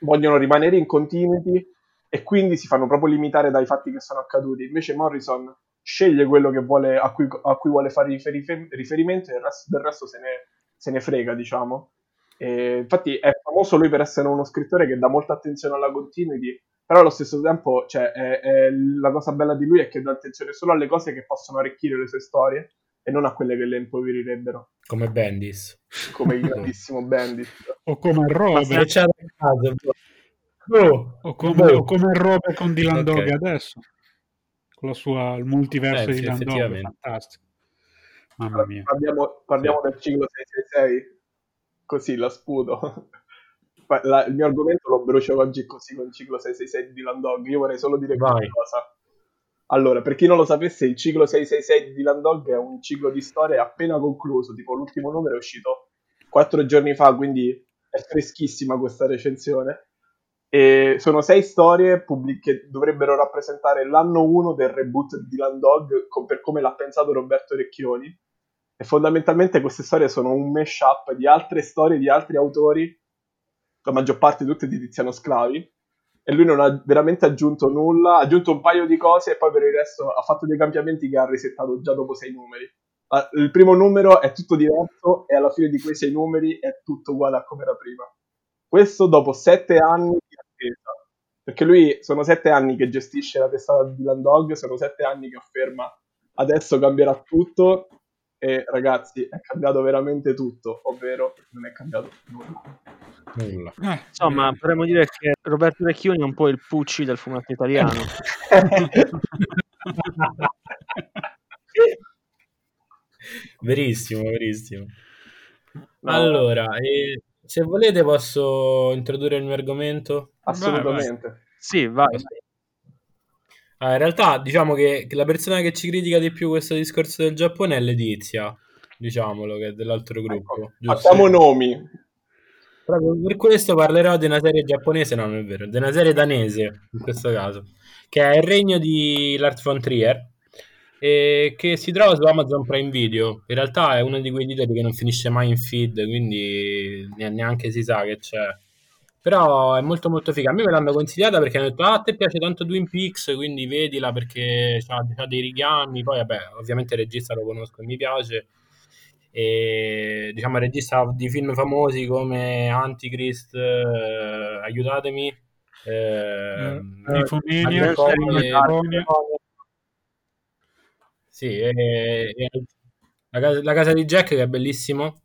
vogliono rimanere in continuity e quindi si fanno proprio limitare dai fatti che sono accaduti. Invece Morrison sceglie quello vuole, a, cui, a cui vuole fare riferi- riferimento e del resto se ne, se ne frega, diciamo. E infatti è famoso lui per essere uno scrittore che dà molta attenzione alla continuity, però allo stesso tempo cioè, è- è- la cosa bella di lui è che dà attenzione solo alle cose che possono arricchire le sue storie e non a quelle che le impoverirebbero, Come Bendis. come il grandissimo Bandit. O come Robert. boh. O come, Boh. o come Robert con Dylan Ok. Dog adesso. Con la sua, il multiverso Eh, di sì, Dylan Dog. Fantastico. Mamma mia. Parliamo, parliamo del ciclo 666, così la sputo. La- il mio argomento lo brucio oggi così con il ciclo 666 di Dylan Dog. Io vorrei solo dire Vai. una cosa. Allora, per chi non lo sapesse, il ciclo 666 di Dylan Dog è un ciclo di storie appena concluso. Tipo, l'ultimo numero è uscito quattro giorni fa, quindi è freschissima questa recensione. E sono sei storie pubblic- che dovrebbero rappresentare l'anno 1 del reboot di Dylan Dog com- per come l'ha pensato Roberto Recchioni. E fondamentalmente queste storie sono un mashup di altre storie di altri autori, la maggior parte tutte di Tiziano Sclavi, e lui non ha veramente aggiunto nulla, ha aggiunto un paio di cose e poi per il resto ha fatto dei cambiamenti che ha resettato già dopo sei numeri. Ah, Il primo numero è tutto diverso e alla fine di quei sei numeri è tutto uguale a come era prima. Questo dopo sette anni di attesa, perché lui sono sette anni che gestisce la testata di Dylan sono sette anni che afferma adesso cambierà tutto e ragazzi è cambiato veramente tutto, ovvero non è cambiato nulla. Nulla. Eh, Insomma, potremmo dire che Roberto Recchioni è un po' il Pucci del fumetto italiano. verissimo, verissimo. No, Allora, eh, se volete posso introdurre il mio argomento? assolutamente. Sì, vai. Ah, in realtà diciamo che, che la persona che ci critica di più questo discorso del Giappone è Letizia, diciamolo, che è dell'altro gruppo. Ecco? Facciamo nomi. Proprio per questo parlerò di una serie giapponese, no, non è vero, di una serie danese in questo caso, che è Il Regno di Lars von Trier e che si trova su Amazon Prime Video. In realtà è uno di quei titoli che non finisce mai in feed, quindi ne- neanche si sa che c'è. Però è molto molto figa. A me me l'hanno consigliata perché hanno detto: Ah, a te piace tanto Twin Peaks, quindi vedila perché ha dei richiami. Poi, vabbè, ovviamente il regista lo conosco e mi piace e diciamo regista di film famosi come Antichrist, eh, aiutatemi, eh, Nymphomaniac, Copie- Nymphomaniac. Sì, e- e la, casa, la casa di Jack che è bellissimo.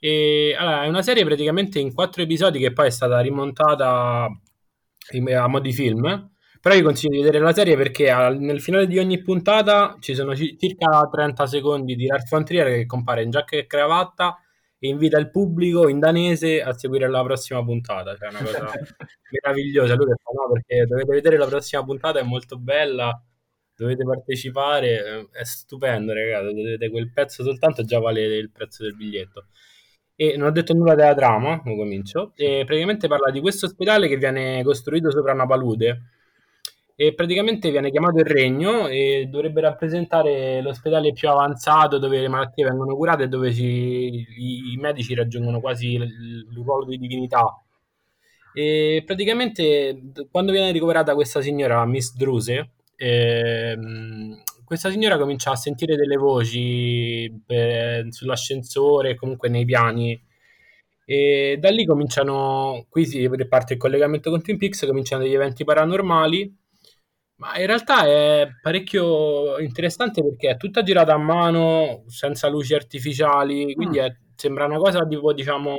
E, allora, è una serie praticamente in quattro episodi che poi è stata rimontata a mo' di film. Però io consiglio di vedere la serie perché al- nel finale di ogni puntata ci sono ci- circa 30 secondi di Lars von Trier che compare in giacca e cravatta e invita il pubblico in danese a seguire la prossima puntata. Cioè, è una cosa meravigliosa. Lui fa, no, perché dovete vedere la prossima puntata, è molto bella, dovete partecipare, è stupendo, ragazzi. Vedete quel pezzo soltanto già vale il prezzo del biglietto. E non ho detto nulla della trama, non comincio. E praticamente parla di questo ospedale che viene costruito sopra una palude e praticamente viene chiamato il Regno e dovrebbe rappresentare l'ospedale più avanzato dove le malattie vengono curate e dove si- i, i medici raggiungono quasi il, il ruolo di divinità. E praticamente quando viene ricoverata questa signora, Miss Druse, ehm, questa signora comincia a sentire delle voci per- sull'ascensore, comunque nei piani e da lì cominciano, qui si parte il collegamento con Twin Peaks, cominciano degli eventi paranormali, ma in realtà è parecchio interessante perché è tutta girata a mano, senza luci artificiali, quindi Mm. è- sembra una cosa tipo, diciamo,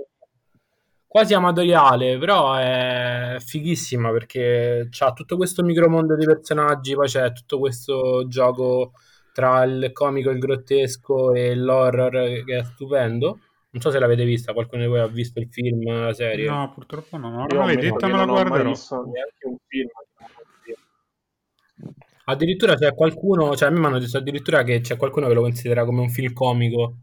quasi amatoriale, però è fighissima perché c'ha tutto questo micromondo di personaggi, poi c'è tutto questo gioco tra il comico, il grottesco e l'horror che è stupendo. Non so se l'avete vista, qualcuno di voi ha visto il film, la serie? No, purtroppo no. non ammetto detta, me la non ho mai guarderò. visto neanche un film. Addirittura c'è qualcuno, cioè a me mi hanno detto addirittura che c'è qualcuno che lo considera come un film comico.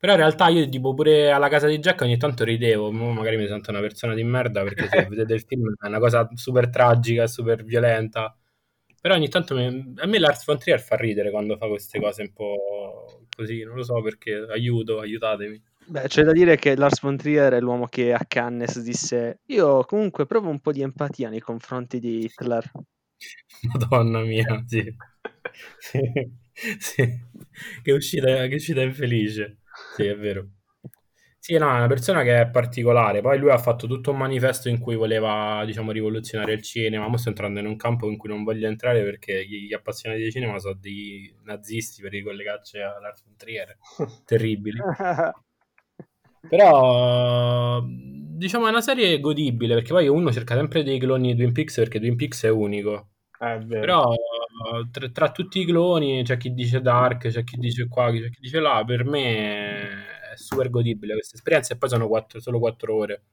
Però in realtà io tipo pure alla casa di Jack ogni tanto ridevo, magari mi sento una persona di merda perché se vedete il film è una cosa super tragica, super violenta. Però ogni tanto mi- a me Lars von Trier fa ridere quando fa queste cose un po' così, non lo so perché, aiuto, aiutatemi. Beh, c'è da dire che Lars von Trier è l'uomo che a Cannes disse io comunque provo un po' di empatia nei confronti di Hitler. Madonna mia, sì. Sì, sì. Che uscita, che uscita infelice. Sì, è vero. Sì, no, è una persona che è particolare. Poi lui ha fatto tutto un manifesto in cui voleva, diciamo, rivoluzionare il cinema. Ora sto entrando in un campo in cui non voglio entrare perché gli appassionati di cinema sono dei nazisti per ricollegarci a Lars von Trier. Terribili. Però, diciamo, è una serie godibile perché poi uno cerca sempre dei cloni di Twin Peaks perché Twin Peaks è unico. Eh, È vero. Però tra, tra tutti i cloni c'è chi dice Dark, c'è chi dice qua, c'è chi dice là. Per me è super godibile questa esperienza e poi sono quattro- solo 4 ore.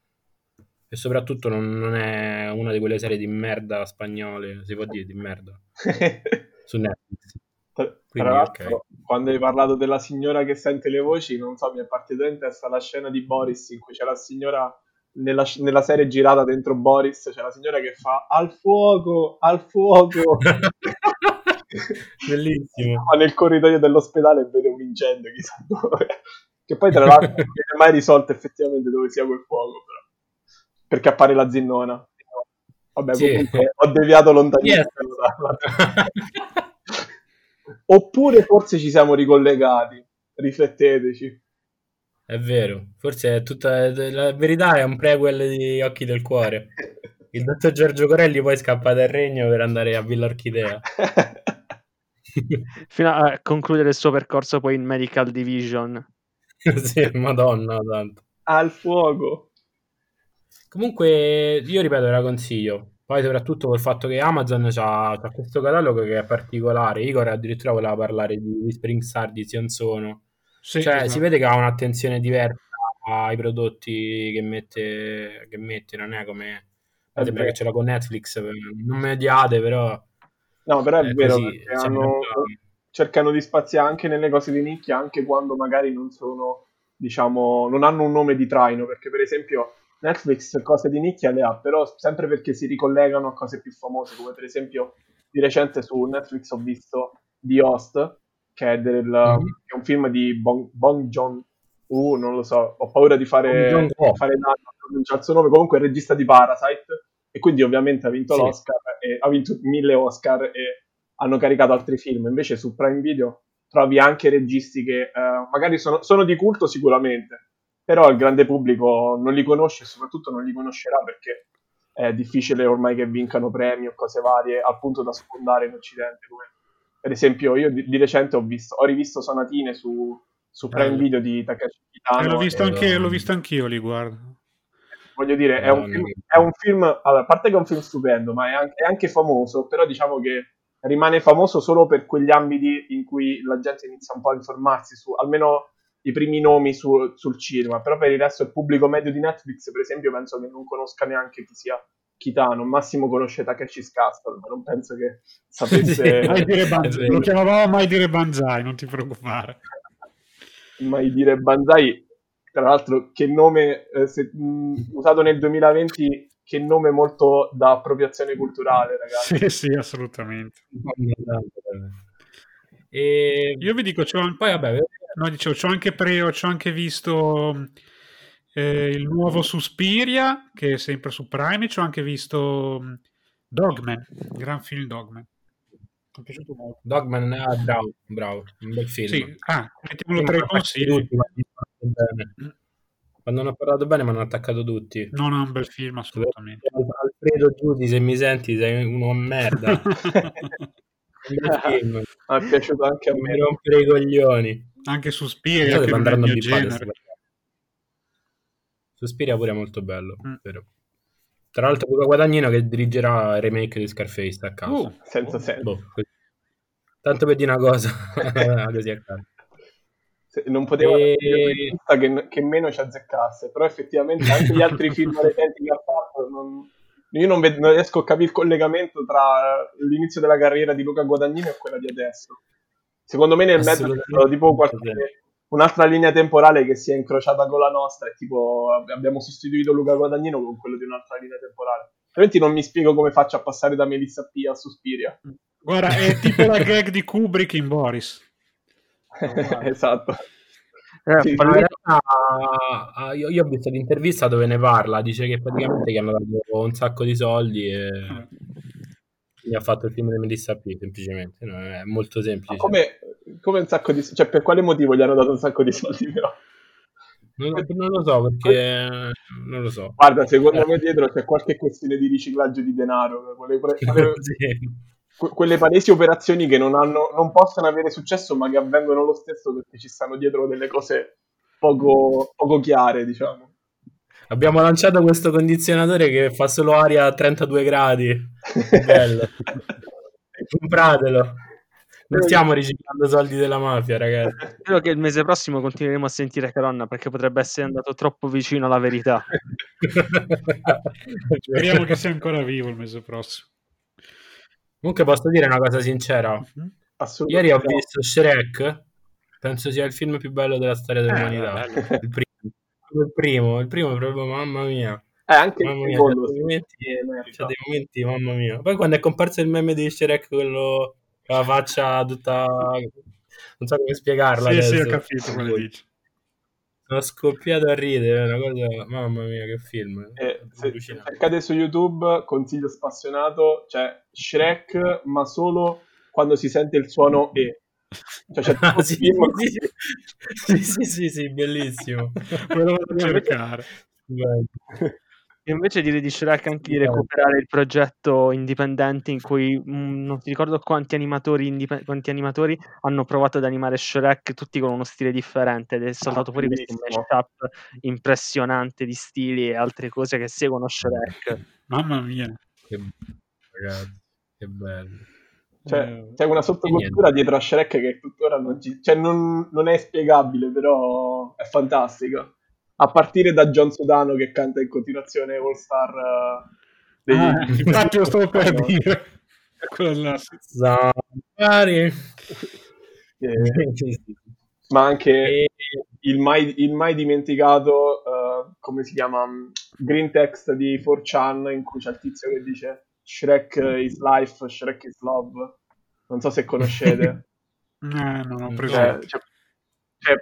E soprattutto non, non è una di quelle serie di merda spagnole, si può dire di merda, su Netflix. Quindi, tra l'altro, ok. quando hai parlato della signora che sente le voci, non so, mi è partita in testa la scena di Boris in cui c'è la signora nella, nella serie girata dentro Boris, c'è la signora che fa al fuoco, al fuoco. Bellissimo. Ma nel corridoio dell'ospedale e vede un incendio, chissà dove. Che poi tra l'altro non viene mai risolto effettivamente dove sia quel fuoco, però. Perché appare la zinnona. Vabbè, Sì. comunque ho deviato lontanissimo. Yes. Oppure forse ci siamo ricollegati. Rifletteteci. È vero, forse è tutta la verità è un prequel di Occhi del Cuore. Il dottor Giorgio Corelli poi scappa dal regno per andare a Villa Orchidea. Fino a concludere il suo percorso poi in Medical Division. sì, madonna, tanto. Al fuoco. Comunque, io ripeto, la consiglio. Poi, soprattutto col fatto che Amazon ha questo catalogo che è particolare. Igor addirittura voleva parlare di Whispering Star di Sion Sono. Sì, Cioè, esatto. si vede che ha un'attenzione diversa ai prodotti che mette, che mette, non è come... È sembra che ce l'ha con Netflix, non mi odiate, però... No, però è è vero, così, sembra hanno- cercano di spaziare anche nelle cose di nicchia, anche quando magari non sono, diciamo, non hanno un nome di traino, perché per esempio Netflix cose di nicchia le ha, però sempre perché si ricollegano a cose più famose, come per esempio di recente su Netflix ho visto The Host, che è, del, Mhm. che è un film di Bong, Bong Joon Uh, non lo so, ho paura di fare, fare danno a pronunciare il suo nome, comunque è il regista di Parasite, e quindi ovviamente ha vinto Sì. l'Oscar, e, ha vinto mille Oscar e hanno caricato altri film. Invece su Prime Video trovi anche registi che eh, magari sono, sono di culto sicuramente, però il grande pubblico non li conosce e soprattutto non li conoscerà perché è difficile ormai che vincano premi o cose varie al punto da sfondare in Occidente, come Per esempio, io di, di recente ho, visto, ho rivisto Sonatine su, su Prime. Video di Takeshi Kitano. Eh, l'ho, visto e- anche, l'ho visto anch'io lì, guarda. Voglio dire, è un, film, è un film, allora, a parte che è un film stupendo, ma è anche, è anche famoso, però diciamo che rimane famoso solo per quegli ambiti in cui la gente inizia un po' a informarsi su, almeno i primi nomi su- sul cinema, però per il resto il pubblico medio di Netflix, per esempio, penso che non conosca neanche chi sia Kitano, Massimo conosce Takeshi's Castle, ma non penso che sapesse Mai dire Banzai. Lo chiamavamo mai dire Banzai, non ti preoccupare. mai dire Banzai. Tra l'altro, che nome eh, se- mh, usato nel 2020, che nome molto da appropriazione culturale, ragazzi. Sì, sì, assolutamente. E Io vi dico, c'ho anche, poi vabbè, no, dicevo, c'ho anche, pre- c'ho anche visto eh, il nuovo Suspiria, che è sempre su Prime, e c'ho anche visto mh, Dogman, il gran film Dogman. Mi è piaciuto molto. Dogman è bravo, bravo, un bel film. Sì, ah, mettiamolo tra i consigli. Bene. Quando hanno parlato bene mi hanno attaccato tutti. Non è un bel film, assolutamente. Alfredo Giudi, se mi senti, sei uno merda. Un bel film. Mi è piaciuto anche a me. mi rompere i coglioni. anche Io Suspiria, che il a genere. Suspiria pure è molto bello, Mm. vero. Tra l'altro Luca Guadagnino che dirigerà il remake di Scarface a caso. Uh, Senza senso. Boh. Tanto per dire una cosa, così a caso. Non poteva E- che, che meno ci azzeccasse, però effettivamente anche gli altri film recenti che ha fatto, non- io non, ved- non riesco a capire il collegamento tra l'inizio della carriera di Luca Guadagnino e quella di adesso. Secondo me nel mezzo c'è stato tipo qualche, un'altra linea temporale che si è incrociata con la nostra e tipo ab- abbiamo sostituito Luca Guadagnino con quello di un'altra linea temporale. Altrimenti non mi spiego come faccio a passare da Melissa P a Suspiria. guarda, è tipo la gag di Kubrick in Boris. esatto. Eh, Sì, realtà ah, io, io ho visto l'intervista dove ne parla, dice che praticamente gli hanno dato un sacco di soldi e gli ha fatto il film di Melissa P, semplicemente, no, è molto semplice. Come, come un sacco di... Cioè, per quale motivo gli hanno dato un sacco di soldi però? Non, non lo so perché non lo so. Guarda, secondo me dietro c'è qualche questione di riciclaggio di denaro. Quelle, quelle- Sì. Que- quelle palesi operazioni che non, hanno, non possono avere successo, ma che avvengono lo stesso perché ci stanno dietro delle cose poco, poco chiare, diciamo. Abbiamo lanciato questo condizionatore che fa solo aria a 32 gradi. Bello. Compratelo. Non stiamo riciclando soldi della mafia, ragazzi. Spero che il mese prossimo continueremo a sentire Caronna perché potrebbe essere andato troppo vicino alla verità. Speriamo che sia ancora vivo il mese prossimo. Comunque posso dire una cosa sincera. Mhm. Assolutamente. Ieri ho visto Shrek, penso sia il film più bello della storia dell'umanità. bello. il, primo. il primo, il primo proprio mamma mia. Eh, anche il Mamma mia, c'ha dei momenti, c'ha dei momenti, mamma mia. Poi quando è comparso il meme di Shrek, quello con la faccia tutta... Non so come spiegarla Sì, sì, ho adesso. capito quello che dici. Sono scoppiato a ridere, una cosa... Mamma mia, che film. Eh, se, cercate su YouTube, consiglio spassionato, c'è Shrek, ma solo quando si sente il suono E. Cioè, c'è Ah, sì, film- sì, sì, sì, sì, sì, bellissimo. Quello vado a cercare. Bello. Io invece direi di Shrek anche di recuperare il progetto indipendente in cui mm, non ti ricordo quanti animatori, indipe- quanti animatori hanno provato ad animare Shrek tutti con uno stile differente ed è saltato fuori questo mashup impressionante di stili e altre cose che seguono Shrek. Mamma mia. Che ragazzi, che bello. Cioè, Eh, c'è una sottocultura dietro a Shrek che tuttora non, ci- cioè, non, non è spiegabile, però è fantastica. A partire da John Sudano che canta in continuazione All Star eh, degli- ah, infatti lo stavo per dire. Somebody. eh, ma anche E- il mai, il mai dimenticato, eh, come si chiama, mm, green text di 4chan in cui c'è il tizio che dice Shrek is life, Shrek is love. Non so se conoscete. Eh, non ho preso. Cioè, cioè- cioè,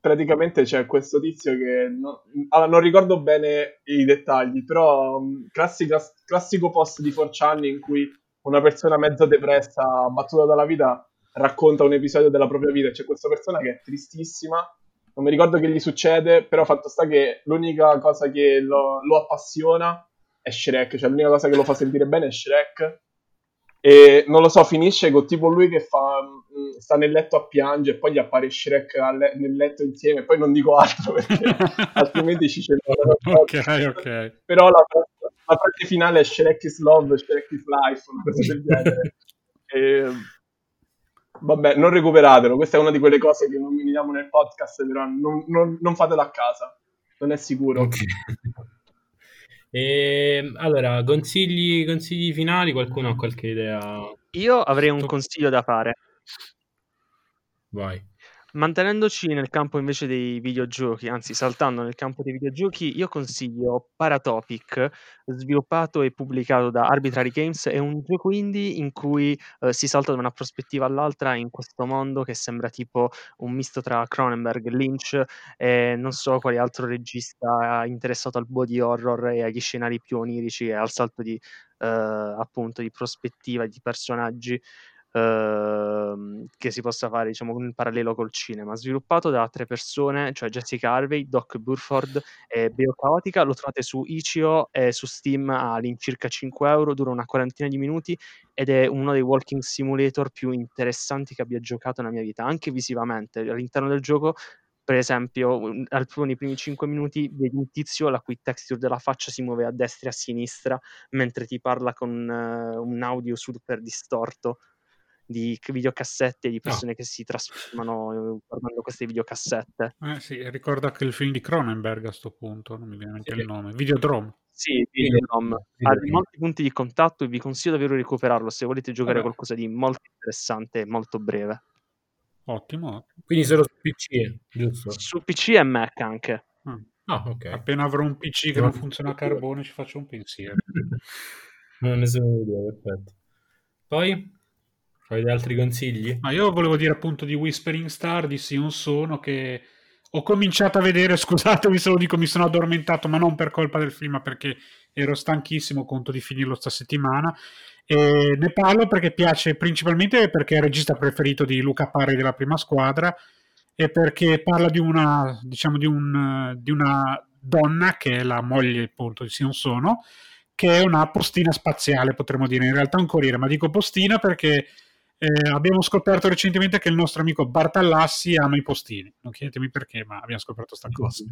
praticamente c'è questo tizio che no- allora, non ricordo bene i dettagli, però mh, classica- classico post di 4chan in cui una persona mezza depressa, abbattuta dalla vita, racconta un episodio della propria vita. C'è questa persona che è tristissima, non mi ricordo che gli succede, però fatto sta che l'unica cosa che lo, lo appassiona è Shrek, cioè l'unica cosa che lo fa sentire bene è Shrek. E non lo so, finisce con tipo lui che fa mh, sta nel letto a piangere e poi gli appare Shrek le- nel letto insieme, poi non dico altro perché altrimenti ci censurano. ok, ok. Però la, la parte finale è Shrek is love, Shrek is life, una cosa del genere. E, vabbè, non recuperatelo, questa è una di quelle cose che non nominiamo nel podcast, però non, non, non fatelo a casa, non è sicuro. Ok. E, allora, consigli, consigli finali? Qualcuno ha qualche idea? Io avrei un consiglio da fare. Vai. Mantenendoci nel campo invece dei videogiochi, anzi saltando nel campo dei videogiochi, io consiglio Paratopic, sviluppato e pubblicato da Arbitrary Games, è un gioco indie in cui eh, si salta da una prospettiva all'altra in questo mondo che sembra tipo un misto tra Cronenberg, Lynch e non so quale altro regista interessato al body horror e agli scenari più onirici e al salto di eh, appunto di prospettiva di personaggi ehm, che si possa fare diciamo in parallelo col cinema sviluppato da tre persone cioè Jessica Harvey, Doc Burford e Beo Caotica lo trovate su Ichio e su Steam all'incirca 5 euro dura una quarantina di minuti ed è uno dei walking simulator più interessanti che abbia giocato nella mia vita anche visivamente. All'interno del gioco per esempio, un- alcuni nei primi 5 minuti vedi un tizio la cui texture della faccia si muove a destra e a sinistra mentre ti parla con eh, un audio super distorto di videocassette di persone che si trasformano eh, guardando queste videocassette. Eh, sì, ricorda che il film di Cronenberg a sto punto, non mi viene neanche Sì. il nome. Videodrome. Sì, Videodrome. Ha molti punti di contatto e vi consiglio davvero di recuperarlo se volete giocare Vabbè. qualcosa di molto interessante e molto breve. Ottimo. Quindi solo su PC, giusto? Su PC e Mac anche. Mm. Ah, ok. Appena avrò un PC che non funziona a carbone ci faccio un pensiero. Non ne sono idea, perfetto. Poi, avete altri consigli? Ma io volevo dire appunto di Whispering Star di Sion Sono che ho cominciato a vedere, scusatemi se lo dico, mi sono addormentato, ma non per colpa del film, ma perché ero stanchissimo, conto di finirlo sta settimana. E ne parlo perché piace principalmente perché è il regista preferito di Luca Pari della prima squadra e perché parla di una, diciamo, di, un, di una donna che è la moglie appunto di Sion Sono, che è una postina spaziale, potremmo dire, in realtà un corriere, ma dico postina perché eh, abbiamo scoperto recentemente che il nostro amico Bartallassi ama i postini. Non chiedetemi perché, ma abbiamo scoperto sta cosa.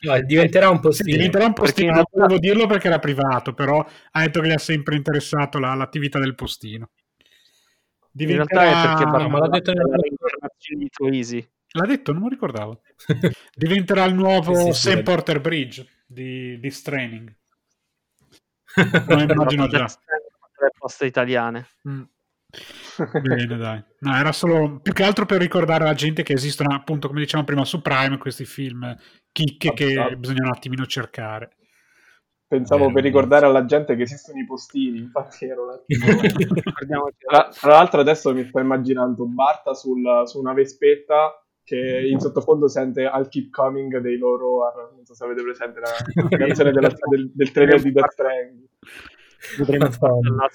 No, diventerà un postino. diventerà un postino, Perché non volevo dirlo perché era privato, però ha detto che gli ha sempre interessato la- l'attività del postino. In realtà è perché No, ma l'ha detto nel- la reincarnazione di Troisi. L'ha detto, non mi ricordavo. Diventerà il nuovo Sì, sì, sì. Sam Porter Bridge di, di Straining. Lo immagino già. Le poste italiane. Mm. Bene, dai. No, era solo più che altro per ricordare alla gente che esistono, appunto, come dicevamo prima, su Prime questi film chicche che bisogna un attimino cercare. Pensavo Vero, per ricordare alla gente che esistono i postini, infatti ero un attimo... Tra, tra l'altro adesso mi sto immaginando Barta sul- su una vespetta che in sottofondo sente I'll Keep Coming dei loro non so se avete presente la, la canzone della- del, del trailer di Death Stranding Potremmo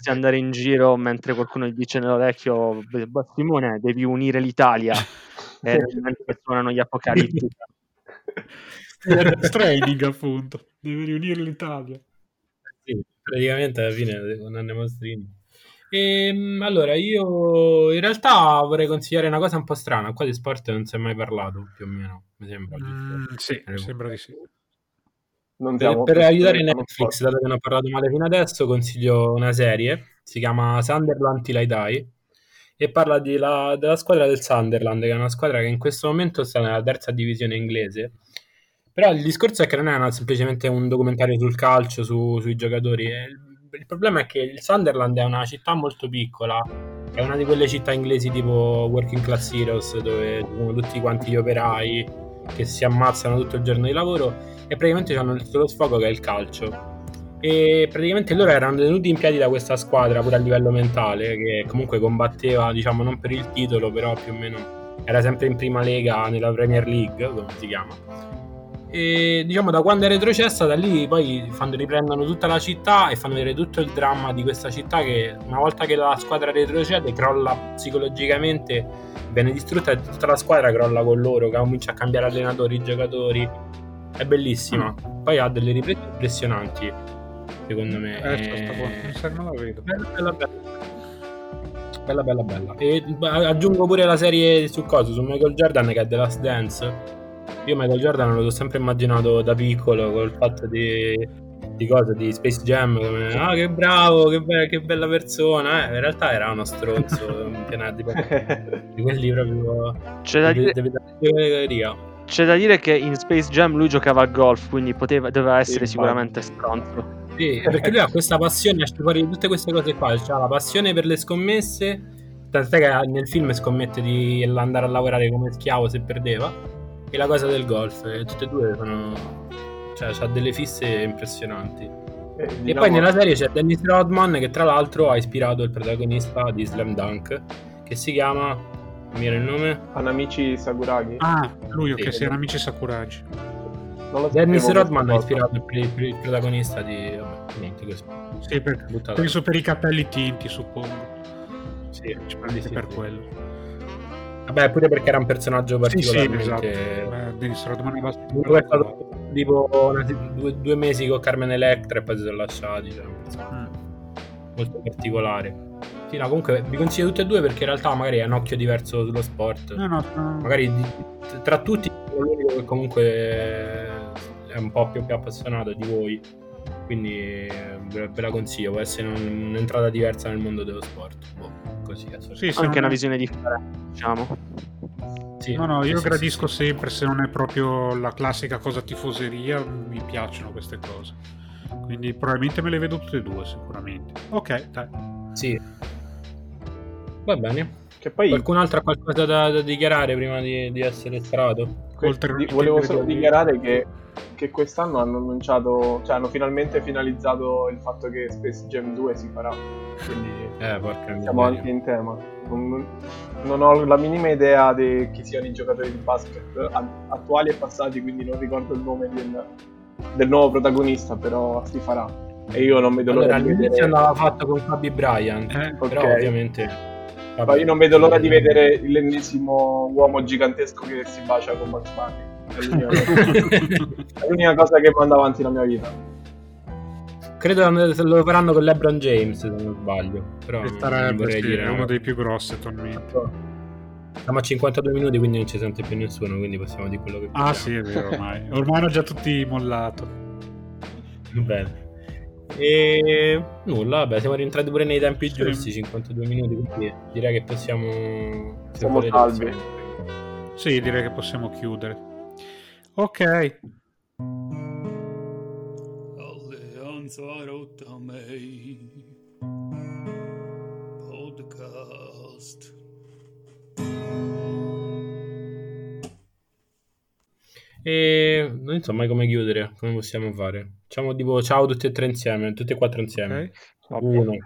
andare in giro mentre qualcuno gli dice nell'orecchio "Beh, Simone devi unire l'Italia e mentre suonano gli apocalittici Straining, appunto. Deve riunire l'Italia. Sì, praticamente alla fine non andiamo a streaming. Ehm, allora, io in realtà vorrei consigliare una cosa un po' strana. Qua di sport non si è mai parlato, più o meno, mi sembra. Mm, sì, mi sembra di sì. Per, per aiutare Netflix, dato che ne ho parlato male fino adesso, consiglio una serie, si chiama Sunderland Till I Die, e parla la- della squadra del Sunderland, che è una squadra che in questo momento sta nella terza divisione inglese. Però il discorso è che non è una- semplicemente un documentario sul calcio, su- sui giocatori. e Il, il problema è che il Sunderland è una città molto piccola, è una di quelle città inglesi tipo Working Class Heroes, dove sono tutti quanti gli operai che si ammazzano tutto il giorno di lavoro e praticamente hanno il solo sfogo che è il calcio. E praticamente loro erano tenuti in piedi da questa squadra pure a livello mentale, che comunque combatteva, diciamo, non per il titolo, però più o meno era sempre in prima lega nella Premier League, come si chiama. E diciamo da quando è retrocessa, da lì poi fanno, riprendono tutta la città e fanno vedere tutto il dramma di questa città che una volta che la squadra retrocede crolla psicologicamente, viene distrutta e tutta la squadra crolla con loro, che comincia a cambiare allenatori, giocatori. È bellissima. Poi ha delle riprese impressionanti, secondo me. Eh, sta- non la vedo. Bella, bella, bella. Bella, bella, bella. E aggiungo pure la serie su cosa? Su Michael Jordan che è The Last Dance. Io Michael Jordan l'ho sempre immaginato da piccolo col fatto di, di cose, di Space Jam, come ah che bravo, che, be- che bella persona. Eh, in realtà era uno stronzo, di, di quelli proprio... C'è da, dire, Deve dare categoria. c'è da dire che in Space Jam lui giocava a golf, quindi poteva, doveva essere Sì, sicuramente stronzo. Sì, perché lui ha questa passione, esce fuori di tutte queste cose qua, ha la passione per le scommesse, tant'è che nel film scommette di andare a lavorare come schiavo se perdeva, e la cosa del golf, e tutte e due sono... cioè ha delle fisse impressionanti. Eh, E diciamo- poi nella serie c'è Dennis Rodman che tra l'altro ha ispirato il protagonista di Slam Dunk, che si chiama... mi viene il nome? Hanamichi Sakuragi. Ah, lui, ok, Sì, sì, erano amici Sakuragi. Dennis Rodman ha ispirato il, il- il protagonista di... vabbè, niente così. Sì, per- penso per i capelli tinti, suppongo. Sì, Principalmente sì, per sì. quello. Vabbè, pure perché era un personaggio Sì, sì, particolarmente... esatto. Beh, è stato tipo una- due, due mesi con Carmen Electra e poi si sono lasciati. Cioè, Mm. molto particolare. Sì, no, comunque vi consiglio tutte e due perché in realtà magari è un occhio diverso sullo sport. No, no, no. Magari tra tutti l'unico che comunque è un po' più, più appassionato di voi. Quindi eh, ve la consiglio, può essere un- un'entrata diversa nel mondo dello sport. Boh, così. Sì, se Anche una visione differente, diciamo. Sì, No, no, sì, io sì, sì, gradisco sì. sempre se non è proprio la classica cosa tifoseria, mi piacciono queste cose. Quindi probabilmente me le vedo tutte e due, sicuramente. Ok, dai. Sì. Va bene. Che poi Qualcun altro ha qualcosa da, da dichiarare prima di, di essere strato? que- oltre- volevo solo dichiarare che, che quest'anno hanno annunciato, cioè hanno finalmente finalizzato il fatto che Space Jam 2 si farà. Quindi Eh, porca siamo anche in tema. Non, non ho la minima idea di chi siano i giocatori di basket attuali e passati, quindi non ricordo il nome del, del nuovo protagonista, però si farà. E io non vedo Allora, l'ora di all'inizio vedere. andava fatto con Fabi Bryant, Eh, però ovviamente... vabbè. Ma io non vedo l'ora di vedere l'ennesimo uomo gigantesco che si bacia con Bugs Bunny. È l'unica cosa- che manda avanti la mia vita. Credo che lo faranno con LeBron James, se non sbaglio. Però E sarebbe sì, dire... no. uno dei più grossi attualmente. Siamo a 52 minuti, quindi non ci sente più nessuno, quindi possiamo dire quello che Ah vogliamo. sì, è vero ormai. Ormai hanno già tutti mollato. Bene. E nulla, vabbè, siamo rientrati pure nei tempi Sì. giusti, 52 minuti, quindi direi che possiamo... se Siamo salvi. possiamo- Sì, direi che possiamo chiudere. Ok, Alleanza Rottame Podcast E non so mai come chiudere, come possiamo fare. Facciamo tipo ciao tutti e tre insieme, tutti e quattro insieme. ok. Uno,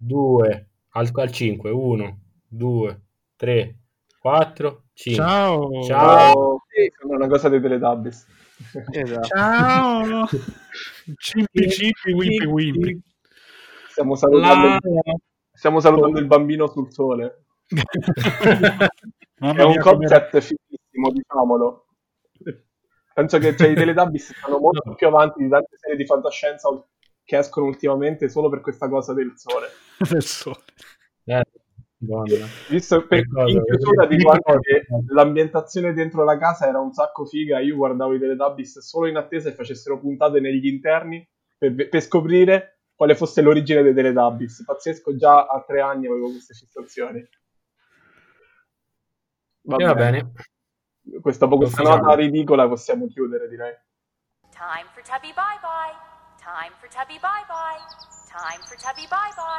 due, al, al 5, 1, 2, 3, 4, 5. Ciao. Ciao. Una cosa dei Teletubbies. Esatto. Ciao. Cimpi cimpi wimpi wimpi. Stiamo salutando, La... stiamo salutando il bambino sul sole. Mamma È un concept fighissimo, diciamolo. Penso che cioè, i Teletubbies stanno molto No. più avanti di tante serie di fantascienza che escono ultimamente solo per questa cosa del sole. del sole. Visto per, in chiusura anche cosa? che l'ambientazione dentro la casa era un sacco figa. Io guardavo i Teletubbies solo in attesa che facessero puntate negli interni per, per scoprire quale fosse l'origine dei Teletubbies. Pazzesco, già a tre anni avevo queste fissazioni. E va bene. Questa, questa nota ridicola possiamo chiudere, direi. Time for Tubby Bye Bye. Time for Tubby Bye Bye. Time for Tubby Bye Bye.